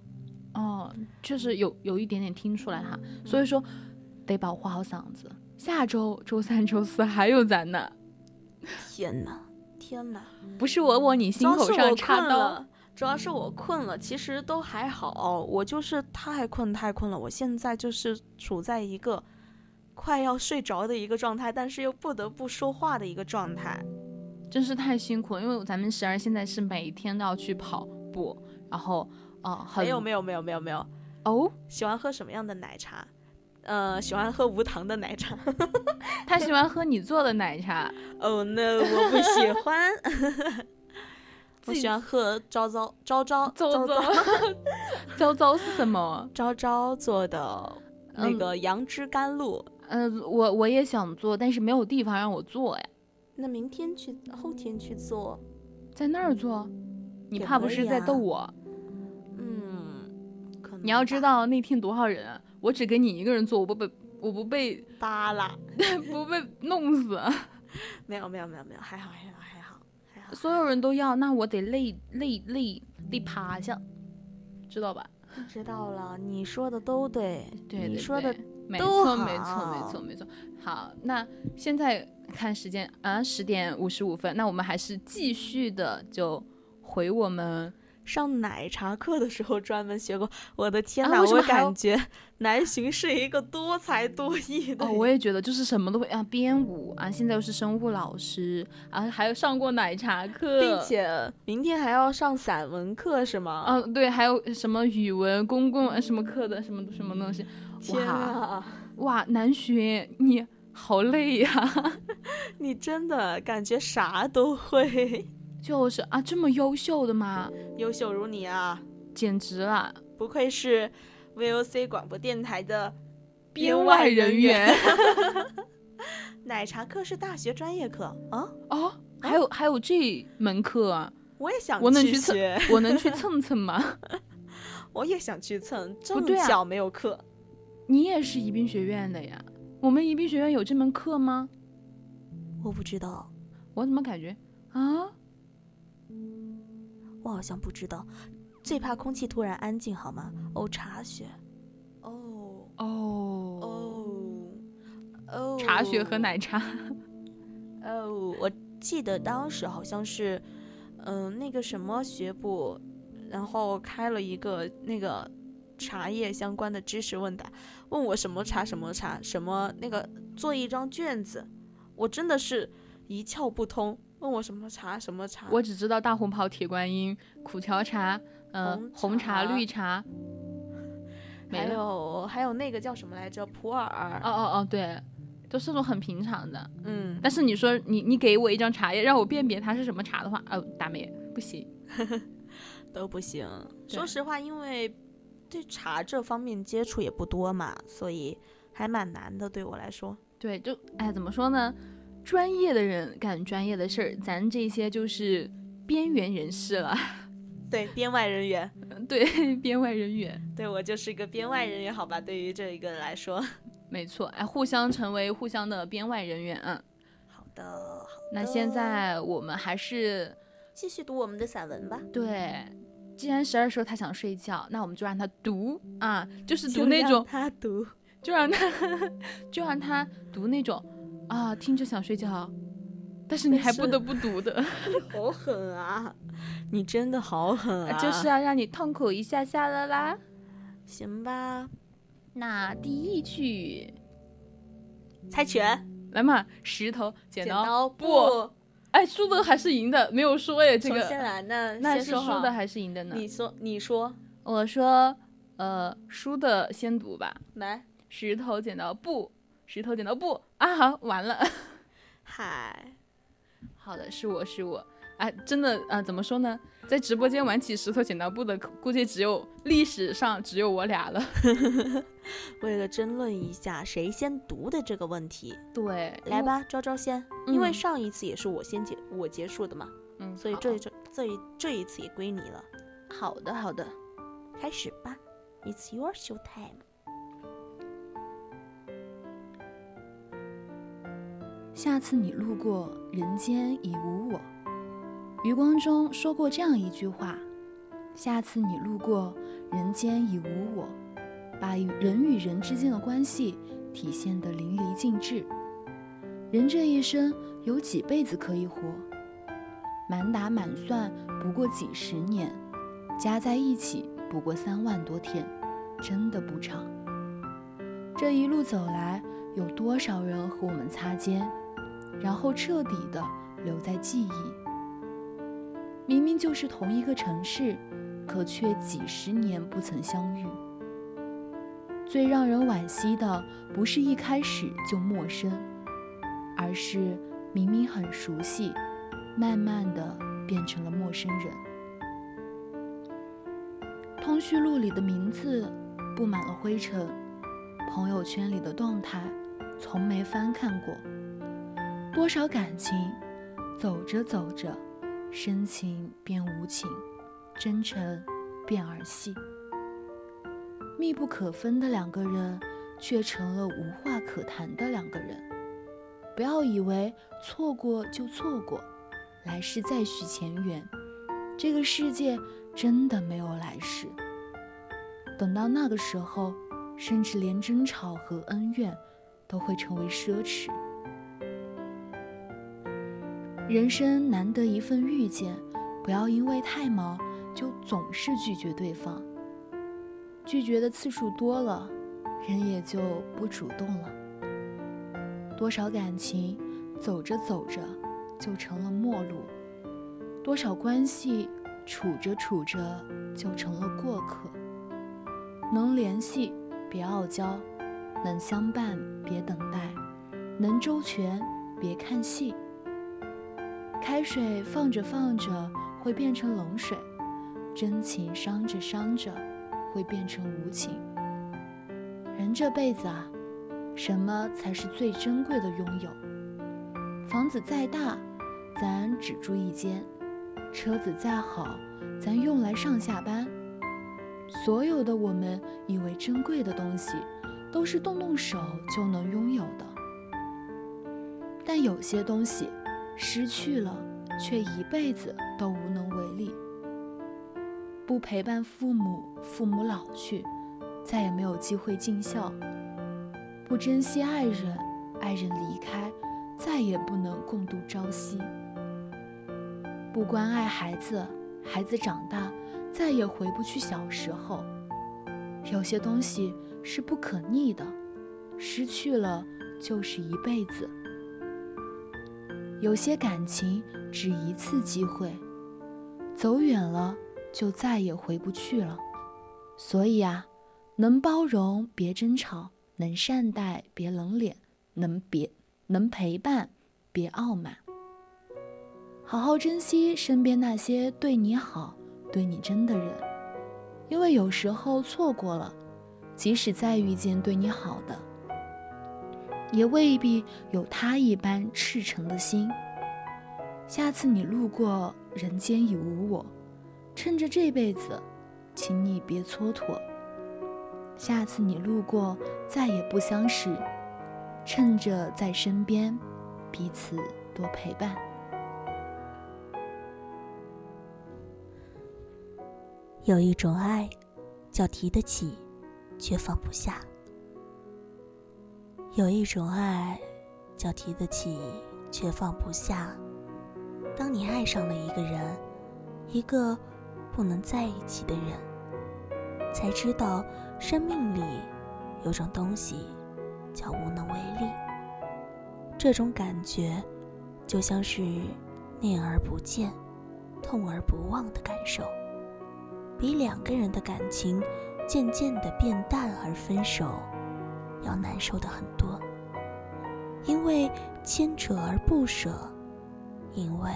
哦，确实有有一点点听出来哈，所以说得保护好嗓子。下周周三、周四还有咱呢，天呐，天呐！不是我往你心口上插刀。主要是我困了，其实都还好，我就是太困太困了，我现在就是处在一个快要睡着的一个状态，但是又不得不说话的一个状态。真是太辛苦了，因为咱们十二现在是每天都要去跑步，然后呃，很没有没有没有没有没有，哦，喜欢喝什么样的奶茶？呃，喜欢喝无糖的奶茶。他喜欢 喝你做的奶茶，Oh no，我不喜欢。我喜欢喝昭昭昭昭糟糟糟糟是什么？昭昭做的那嗯个杨枝甘露。呃，我我也想做，但是没有地方让我做呀，那明天去，后天去做。在那儿做，你怕不是在逗我？嗯，可能你要知道那天多少人啊，我只给你一个人做，我不被我不被扒拉。不被弄死，没有没有没有没有，还好还好。所有人都要，那我得累累累累趴下，知道吧？知道了，你说的都对，对对你说的没都错没错没错没错。好，那现在看时间啊，十点五十五分，那我们还是继续的就回我们上奶茶课的时候专门学过。我的天啊呐，我感觉南浔是一个多才多艺的哦，我也觉得就是什么都会啊，编舞啊，现在又是生物老师啊，还有上过奶茶课，并且明天还要上散文课是吗？嗯、对，还有什么语文、公共呃什么课的什么什么东西，天哇啊！哇，南浔你好累呀、你真的感觉啥都会，就是啊，这么优秀的吗？优秀如你啊！简直了，不愧是 VOC 广播电台的编外人员 奶茶课是大学专业课啊，哦，还有还有这门课啊，我也想我能去蹭学，我能去蹭蹭吗？我也想去蹭，正对啊巧没有课。你也是宜宾学院的呀？我们宜宾学院有这门课吗？我不知道，我怎么感觉啊？我好像不知道。最怕空气突然安静，好吗？哦，茶雪。哦哦哦哦，茶雪和奶茶，哦，我记得当时好像是，嗯、那个什么学部，然后开了一个那个茶叶相关的知识问答，问我什么茶什么茶什么那个做一张卷子，我真的是一窍不通。问我什么茶什么茶，我只知道大红袍、铁观音、苦荞茶，嗯、红红茶、绿茶，没还。有还有那个叫什么来着？普洱。哦哦哦，对，都是那种很平常的。嗯，但是你说你你给我一张茶叶，让我辨别它是什么茶的话，哦，大美不行。都不行。说实话，因为对茶这方面接触也不多嘛，所以还蛮难的，对我来说。对，就哎，怎么说呢？专业的人干专业的事儿，咱这些就是边缘人士了。对，编外人员，对，编外人员，对我就是一个编外人员，好吧？对于这一个来说，没错，哎，互相成为互相的编外人员。嗯，好的，好那现在我们还是继续读我们的散文吧，对，既然十二说他想睡觉，那我们就让他读啊，就是读那种，他读，就让他 就让他读那种啊，听着想睡觉，但是你还不得不读的，好狠啊！你真的好狠啊！就是要让你痛苦一下下了啦。行吧，那第一句，猜拳，来嘛，石头剪刀。布，哎，输的还是赢的，没有说哎，这个。先来，那那是先说输的还是赢的呢？你说，你说，我说，呃，输的先读吧。来，石头剪刀布，石头剪刀布啊，好，完了。嗨，好的，是我是我。哎，真的啊，怎么说呢？在直播间玩起石头剪刀布的，估计只有历史上只有我俩了。为了争论一下谁先读的这个问题，对，来吧，昭昭先，因为上一次也是我先结我结束的嘛，嗯，所以这这这一这一次也归你了。好的，好的，开始吧，It's your show time。下次你路过，人间已无我。余光中说过这样一句话：“下次你路过，人间已无我。”把人与人之间的关系体现得淋漓尽致。人这一生有几辈子可以活？满打满算不过几十年，加在一起不过三万多天，真的不长。这一路走来，有多少人和我们擦肩，然后彻底的留在记忆？明明就是同一个城市，可却几十年不曾相遇。最让人惋惜的，不是一开始就陌生，而是明明很熟悉，慢慢的变成了陌生人。通讯录里的名字布满了灰尘，朋友圈里的动态从没翻看过。多少感情，走着走着。深情变无情，真诚变儿戏，密不可分的两个人，却成了无话可谈的两个人。不要以为错过就错过，来世再续前缘。这个世界真的没有来世。等到那个时候，甚至连争吵和恩怨都会成为奢侈。人生难得一份遇见，不要因为太忙就总是拒绝对方。拒绝的次数多了，人也就不主动了。多少感情走着走着就成了陌路，多少关系处着处着就成了过客。能联系别傲娇，能相伴别等待，能周全别看戏。开水放着放着会变成冷水，真情伤着伤着会变成无情。人这辈子啊，什么才是最珍贵的拥有？房子再大，咱只住一间；车子再好，咱用来上下班。所有的我们以为珍贵的东西，都是动动手就能拥有的。但有些东西。失去了，却一辈子都无能为力。不陪伴父母，父母老去，再也没有机会尽孝；不珍惜爱人，爱人离开，再也不能共度朝夕；不关爱孩子，孩子长大，再也回不去小时候。有些东西是不可逆的，失去了就是一辈子。有些感情只一次机会，走远了就再也回不去了。所以啊，能包容别争吵，能善待别冷脸，能别能陪伴别傲慢。好好珍惜身边那些对你好、对你真的人，因为有时候错过了，即使再遇见对你好的。也未必有他一般赤诚的心。下次你路过，人间已无我，趁着这辈子，请你别蹉跎。下次你路过，再也不相识，趁着在身边，彼此多陪伴。有一种爱，叫提得起，却放不下。有一种爱，叫提得起，却放不下。当你爱上了一个人，一个不能在一起的人，才知道生命里有种东西叫无能为力。这种感觉，就像是念而不见、痛而不忘的感受，比两个人的感情渐渐的变淡而分手。要难受的很多，因为牵扯而不舍，因为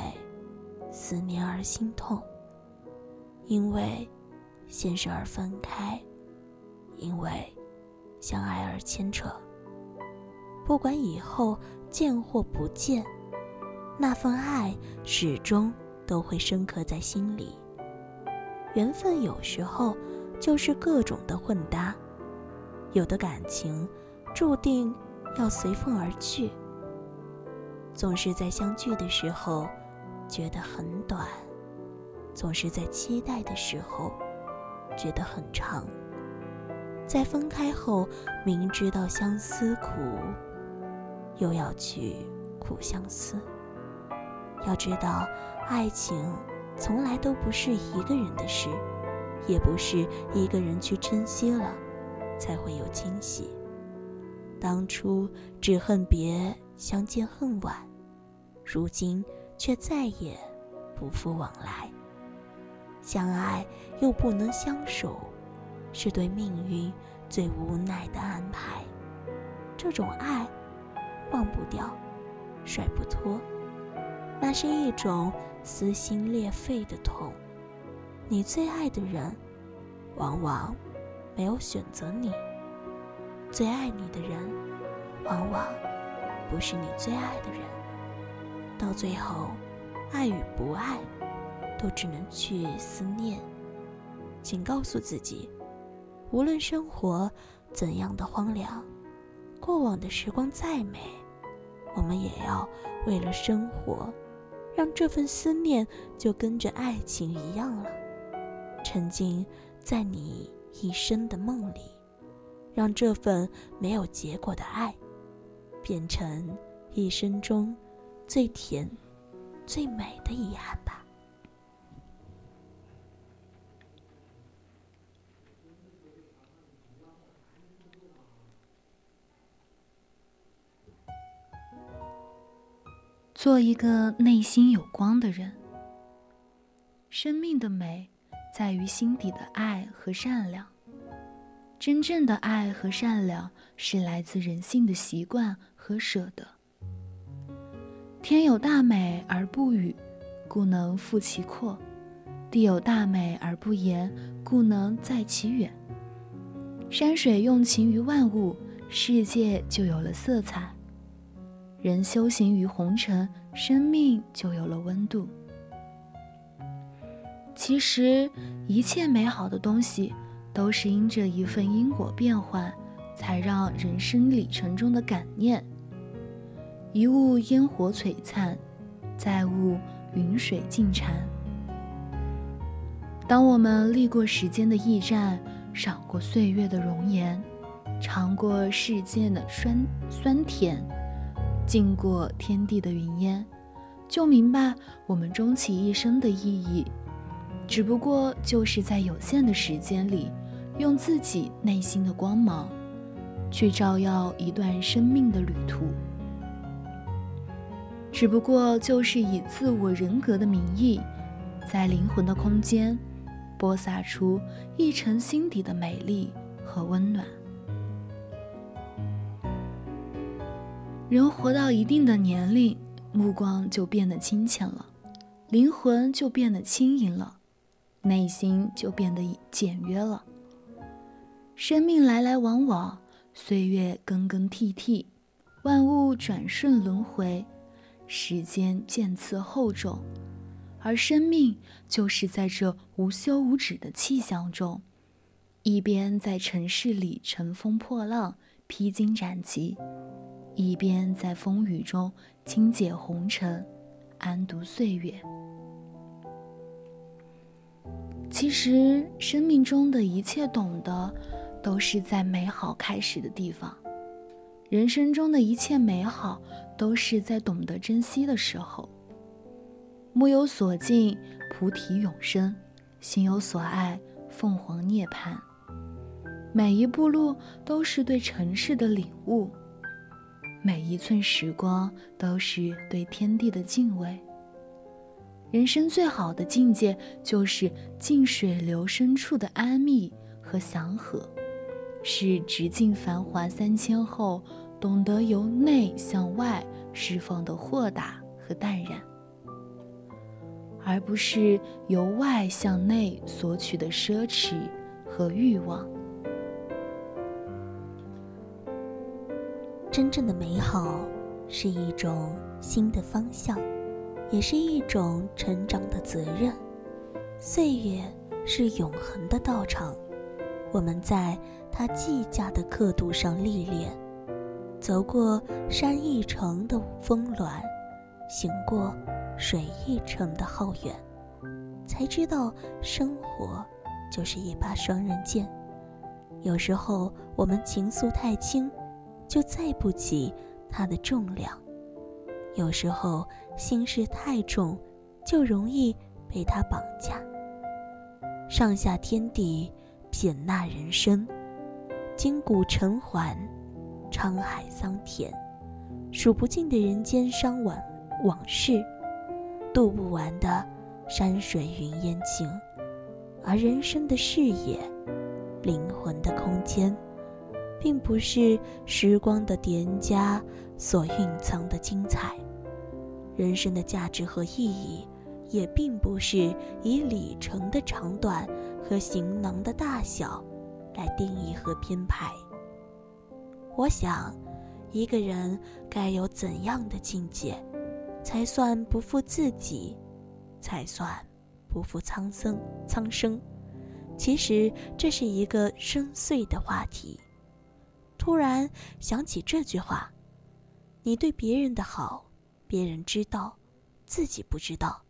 思念而心痛，因为现实而分开，因为相爱而牵扯。不管以后见或不见，那份爱始终都会深刻在心里。缘分有时候就是各种的混搭，有的感情注定要随风而去，总是在相聚的时候觉得很短，总是在期待的时候觉得很长，在分开后明知道相思苦，又要去苦相思。要知道，爱情。从来都不是一个人的事，也不是一个人去珍惜了，才会有惊喜。当初只恨别相见恨晚，如今却再也不复往来。相爱又不能相守，是对命运最无奈的安排。这种爱，忘不掉，甩不脱，那是一种。撕心裂肺的痛，你最爱的人，往往没有选择你；最爱你的人，往往不是你最爱的人。到最后，爱与不爱，都只能去思念。请告诉自己，无论生活怎样的荒凉，过往的时光再美，我们也要为了生活。让这份思念就跟着爱情一样了，沉浸在你一生的梦里，让这份没有结果的爱，变成一生中最甜、最美的遗憾吧。做一个内心有光的人。生命的美，在于心底的爱和善良。真正的爱和善良，是来自人性的习惯和舍得。天有大美而不语，故能复其阔；地有大美而不言，故能在其远。山水用情于万物，世界就有了色彩。人修行于红尘，生命就有了温度。其实，一切美好的东西，都是因着一份因果变换，才让人生里程中的感念。一物烟火璀璨，再物云水静禅。当我们历过时间的驿站，赏过岁月的容颜，尝过世间的酸酸甜。经过天地的云烟，就明白我们终其一生的意义，只不过就是在有限的时间里，用自己内心的光芒，去照耀一段生命的旅途。只不过就是以自我人格的名义，在灵魂的空间，播撒出一城心底的美丽和温暖。人活到一定的年龄，目光就变得清浅了，灵魂就变得轻盈了，内心就变得简约了。生命来来往往，岁月更更替替，万物转瞬轮回，时间渐次厚重，而生命就是在这无休无止的气象中，一边在城市里乘风破浪、披荆斩棘。一边在风雨中轻解红尘，安度岁月。其实，生命中的一切懂得，都是在美好开始的地方；人生中的一切美好，都是在懂得珍惜的时候。目有所尽，菩提永生；心有所爱，凤凰涅槃。每一步路都是对尘世的领悟。每一寸时光都是对天地的敬畏。人生最好的境界，就是静水流深处的安谧和祥和，是直径繁华三千后，懂得由内向外释放的豁达和淡然，而不是由外向内索取的奢侈和欲望。真正的美好是一种新的方向，也是一种成长的责任。岁月是永恒的道场，我们在它计价的刻度上历练，走过山一程的峰峦，行过水一程的浩远，才知道生活就是一把双刃剑。有时候我们情愫太轻。就载不起它的重量。有时候心事太重，就容易被他绑架。上下天地，撇捺人生，金谷沉环，沧海桑田，数不尽的人间伤往往事，渡不完的山水云烟情，而人生的视野，灵魂的空间。并不是时光的叠加所蕴藏的精彩，人生的价值和意义，也并不是以里程的长短和行囊的大小来定义和编排。我想，一个人该有怎样的境界，才算不负自己，才算不负苍生？苍生，其实这是一个深邃的话题。突然想起这句话：“你对别人的好，别人知道，自己不知道；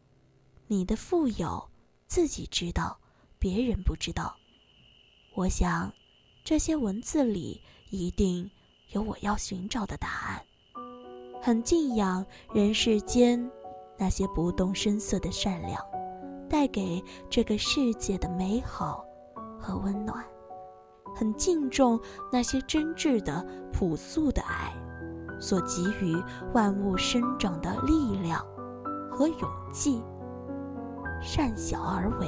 你的富有，自己知道，别人不知道。”我想，这些文字里一定有我要寻找的答案。很敬仰人世间那些不动声色的善良，带给这个世界的美好和温暖。很敬重那些真挚的、朴素的爱，所给予万物生长的力量和勇气。善小而为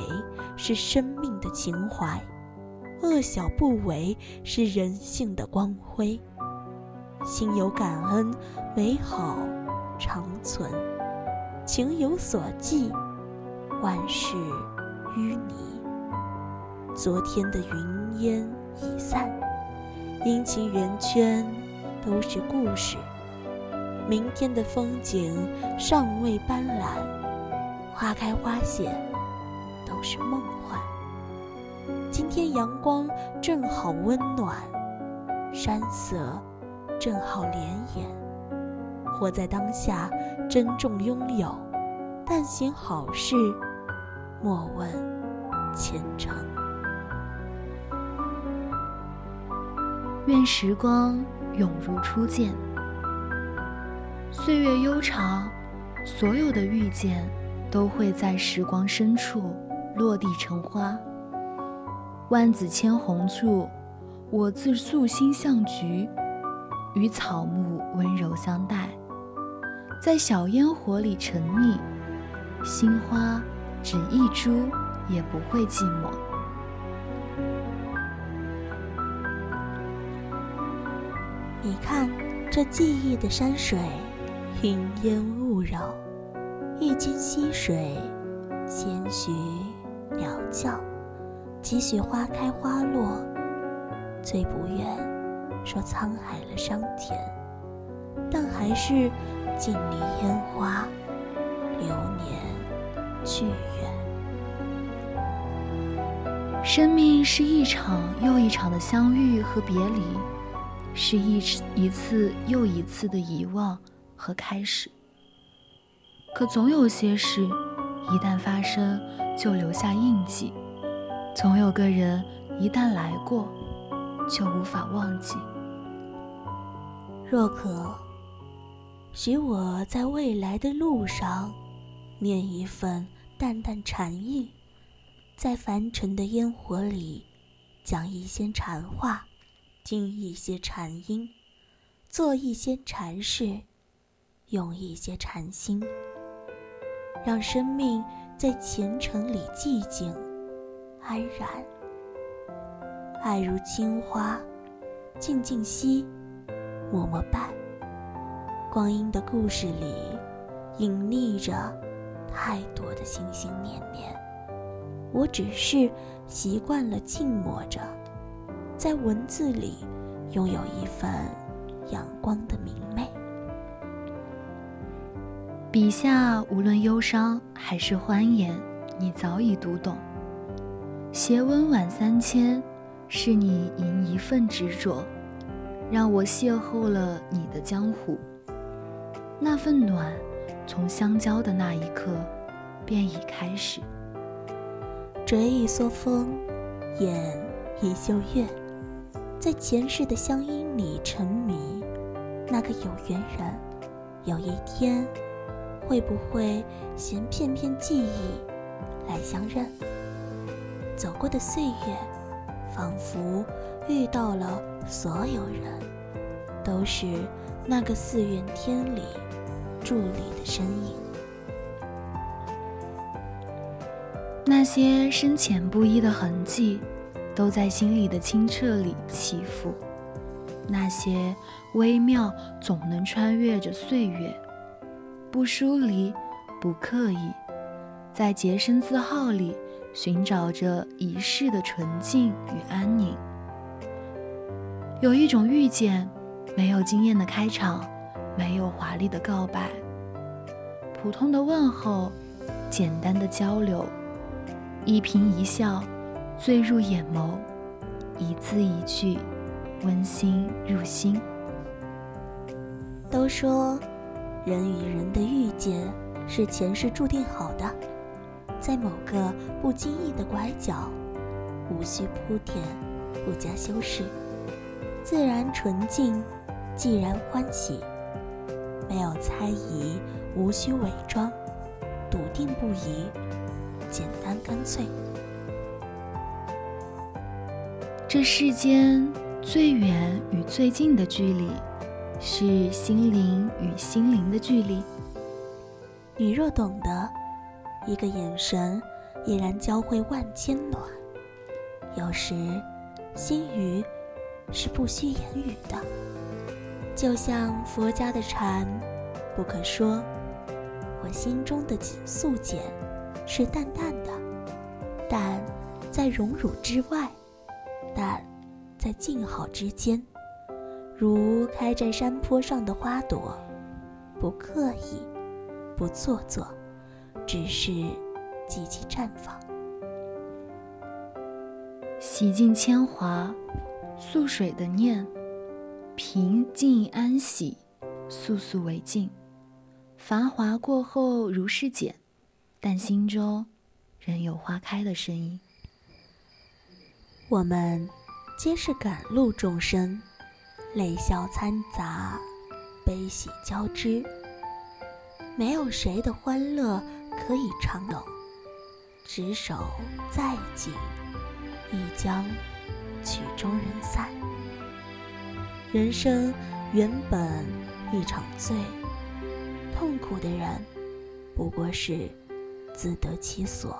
是生命的情怀，恶小不为是人性的光辉。心有感恩，美好长存；情有所寄，万事淤泥。昨天的云烟。已散，阴晴圆圈都是故事。明天的风景尚未斑斓，花开花谢都是梦幻。今天阳光正好温暖，山色正好连眼。活在当下，珍重拥有，但行好事，莫问前程。愿时光永如初见，岁月悠长，所有的遇见都会在时光深处落地成花。万紫千红处，我自素心向菊，与草木温柔相待，在小烟火里沉溺，心花只一株也不会寂寞。你看，这记忆的山水，云烟雾绕，一间溪水，闲许鸟叫，几许花开花落。最不愿说沧海了桑田，但还是尽离烟花，流年去远。生命是一场又一场的相遇和别离。是一次一次又一次的遗忘和开始。可总有些事，一旦发生就留下印记；总有个人，一旦来过，就无法忘记。若可，许我在未来的路上，念一份淡淡禅意，在凡尘的烟火里，讲一些禅话。听一些禅音，做一些禅事，用一些禅心，让生命在前程里寂静安然。爱如青花，静静惜，默默伴。光阴的故事里，隐匿着太多的心心念念。我只是习惯了静默着，在文字里拥有一份阳光的明媚。笔下无论忧伤还是欢颜，你早已读懂。携温婉三千，是你吟一份执着，让我邂逅了你的江湖。那份暖，从相交的那一刻便已开始。折一梭风，掩一袖月，在前世的乡音里沉迷。那个有缘人，有一天，会不会携片片记忆来相认？走过的岁月，仿佛遇到了所有人，都是那个寺院天里。伫立的身影，那些深浅不一的痕迹，都在心里的清澈里起伏。那些微妙，总能穿越着岁月，不疏离，不刻意，在洁身自好里寻找着一世的纯净与安宁。有一种遇见，没有惊艳的开场。没有华丽的告白，普通的问候，简单的交流，一颦一笑，醉入眼眸，一字一句，温馨入心。都说，人与人的遇见是前世注定好的，在某个不经意的拐角，无需铺垫，不加修饰，自然纯净，既然欢喜。没有猜疑，无需伪装，笃定不疑，简单干脆。这世间最远与最近的距离，是心灵与心灵的距离。你若懂得，一个眼神，已然教会万千暖。有时，心语是不需言语的。就像佛家的禅，不可说。我心中的素简是淡淡的，但在荣辱之外，淡在静好之间，如开在山坡上的花朵，不刻意，不做作，只是寂寂绽放。洗尽铅华，素水的念。平静安喜，素素为静。繁华过后如是简，但心中仍有花开的声音。我们皆是赶路众生，泪笑掺杂，悲喜交织。没有谁的欢乐可以长久，执手再紧，亦将曲终人散。人生原本一场醉，痛苦的人不过是自得其所。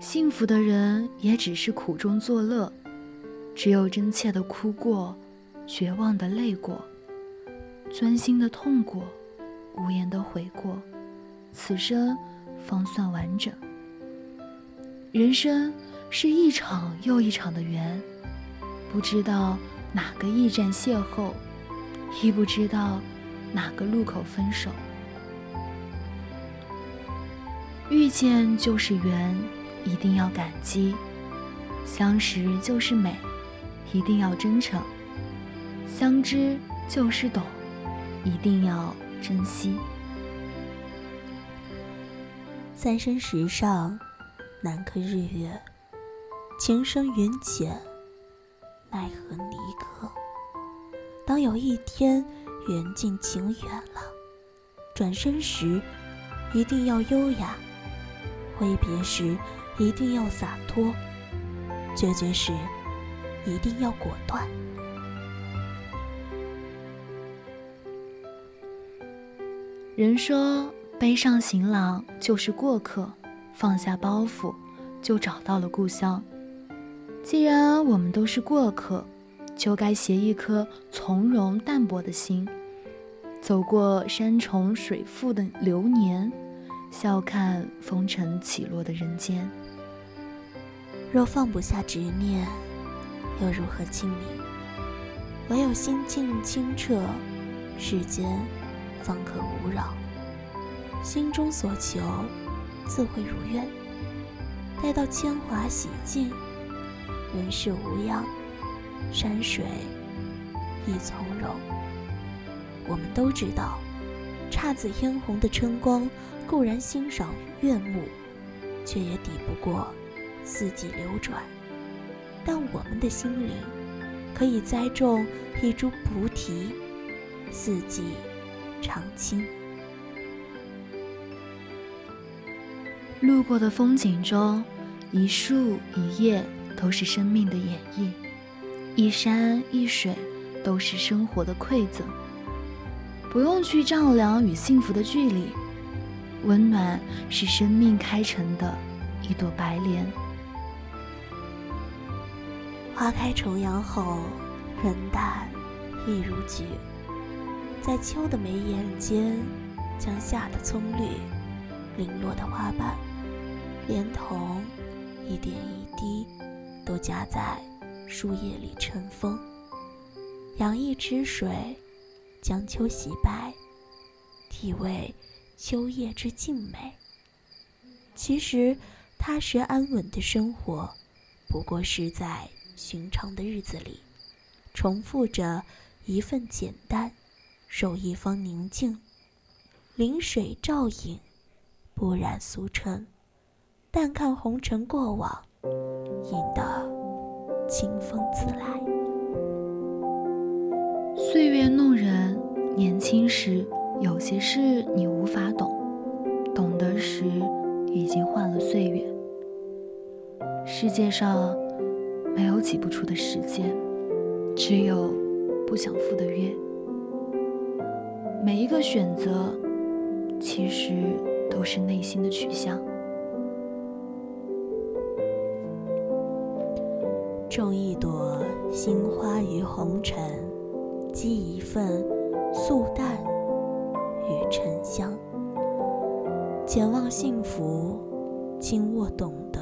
幸福的人也只是苦中作乐，只有真切的哭过，绝望的泪过，钻心的痛过，无言的悔过，此生方算完整。人生。是一场又一场的缘，不知道哪个驿站邂逅，亦不知道哪个路口分手。遇见就是缘，一定要感激；相识就是美，一定要真诚；相知就是懂，一定要珍惜。三生石上，难刻日月。情深缘浅，奈何离歌？当有一天缘尽情远了，转身时一定要优雅，挥别时一定要洒脱，决绝时一定要果断。人说，背上行囊就是过客，放下包袱就找到了故乡。既然我们都是过客，就该携一颗从容淡泊的心，走过山重水复的流年，笑看风尘起落的人间。若放不下执念，又如何清明？唯有心境清澈，世间方可无扰。心中所求，自会如愿。待到铅华洗尽，人世无恙，山水亦从容。我们都知道，姹紫嫣红的春光固然欣赏悦目，却也抵不过四季流转。但我们的心灵，可以栽种一株菩提，四季常青。路过的风景中，一树一叶都是生命的演绎，一山一水都是生活的馈赠。不用去丈量与幸福的距离，温暖是生命开成的一朵白莲。花开重阳后，人淡亦如菊，在秋的眉眼间，将夏的葱绿，零落的花瓣。连同一点一滴，都夹在树叶里尘封。养一池水，将秋洗白，体味秋叶之静美。其实，踏实安稳的生活，不过是在寻常的日子里，重复着一份简单，守一方宁静。临水照影，不染俗尘。淡看红尘过往，引得清风自来。岁月弄人，年轻时有些事你无法懂，懂得时已经换了岁月。世界上没有挤不出的时间，只有不想赴的约。每一个选择，其实都是内心的取向。种一朵心花于红尘，积一份素淡与沉香。简望幸福，轻握懂得。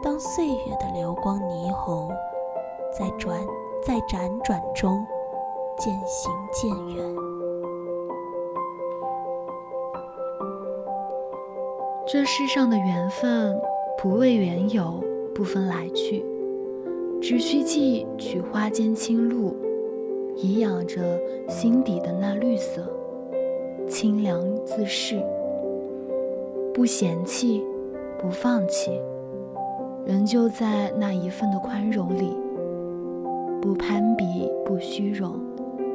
当岁月的流光霓虹，在转在辗转中渐行渐远。这世上的缘分，不为缘由，不分来去。只需记取花间清露，颐养着心底的那绿色，清凉自适。不嫌弃，不放弃，仍旧在那一份的宽容里。不攀比，不虚荣，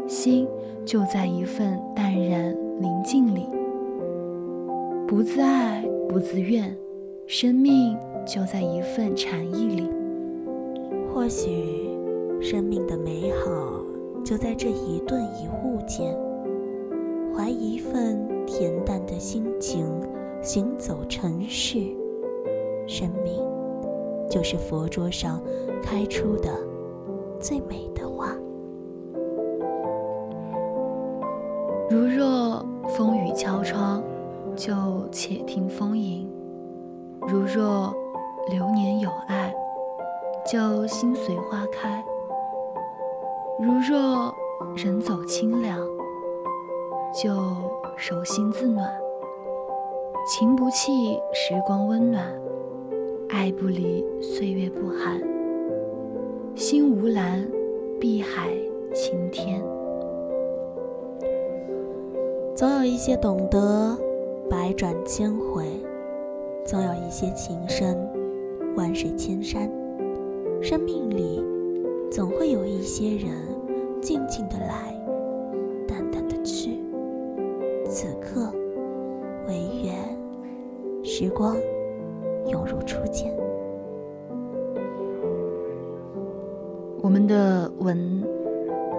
心就在一份淡然宁静里。不自爱，不自怨，生命就在一份禅意里。或许，生命的美好就在这一顿一物间。怀一份恬淡的心情，行走尘世，生命就是佛桌上开出的最美的花。如若风雨敲窗，就且听风吟；如若流年有爱。就心随花开。如若人走清凉，就手心自暖。情不弃时光温暖，爱不离岁月不寒。心无蓝，碧海晴天。总有一些懂得，百转千回；总有一些情深，万水千山。生命里，总会有一些人，静静的来，淡淡的去。此刻，唯愿时光永如初见。我们的文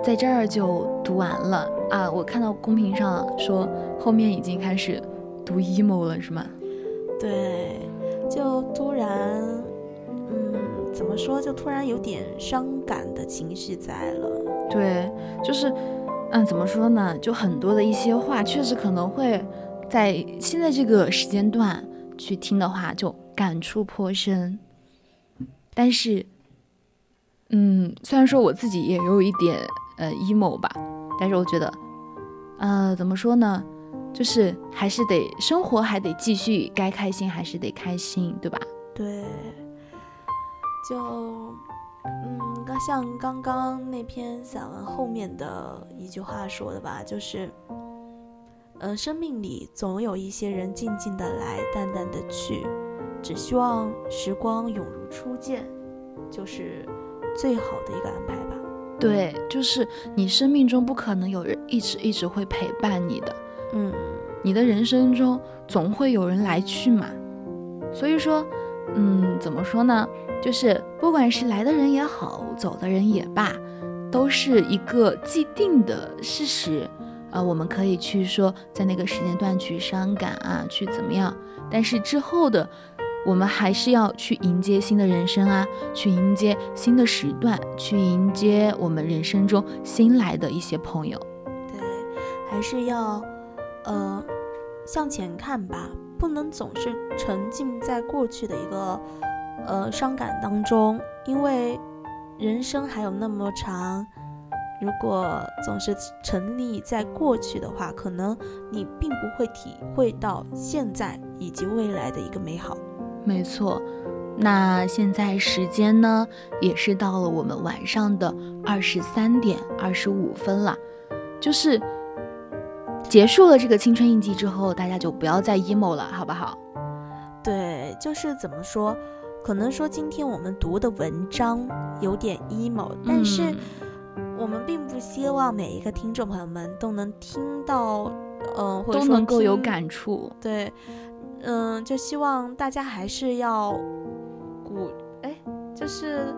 在这儿就读完了啊！我看到公屏上说后面已经开始读 emo 了，是吗？对，就突然。嗯怎么说，就突然有点伤感的情绪在了。对，就是，嗯，怎么说呢？就很多的一些话，确实可能会在现在这个时间段去听的话，就感触颇深。但是，嗯，虽然说我自己也有一点呃 emo 吧，但是我觉得，呃，怎么说呢？就是还是得生活，还得继续，该开心还是得开心，对吧？对，就，嗯，刚像刚刚那篇散文后面的一句话说的吧，就是，呃，生命里总有一些人静静的来，淡淡的去，只希望时光永如初见，就是最好的一个安排吧。对，就是你生命中不可能有人一直一直会陪伴你的。嗯，你的人生中总会有人来去嘛，所以说，嗯，怎么说呢？就是不管是来的人也好，走的人也罢，都是一个既定的事实啊。我们可以去说，在那个时间段去伤感啊，去怎么样？但是之后的，我们还是要去迎接新的人生啊，去迎接新的时段，去迎接我们人生中新来的一些朋友。对，还是要。呃，向前看吧，不能总是沉浸在过去的一个呃伤感当中，因为人生还有那么长。如果总是沉溺在过去的话，可能你并不会体会到现在以及未来的一个美好。没错，那现在时间呢，也是到了我们晚上的二十三点二十五分了，就是。结束了这个青春印记之后，大家就不要再 emo 了，好不好？对，就是怎么说，可能说今天我们读的文章有点 emo，但是我们并不希望每一个听众朋友们都能听到，嗯，或者都能够有感触。对，嗯，就希望大家还是要鼓，哎，就是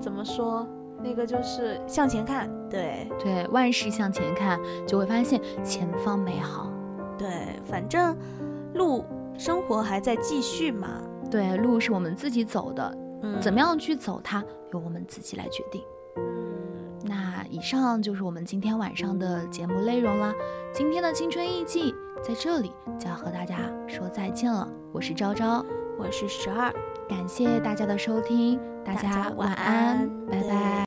怎么说？那个就是向前看，对对，万事向前看，就会发现前方美好。对，反正路生活还在继续嘛。对，路是我们自己走的，嗯，怎么样去走它，由我们自己来决定。嗯，那以上就是我们今天晚上的节目内容啦。今天的青春艺记在这里就要和大家说再见了。我是昭昭，我是十二，感谢大家的收听，大家晚安，拜拜。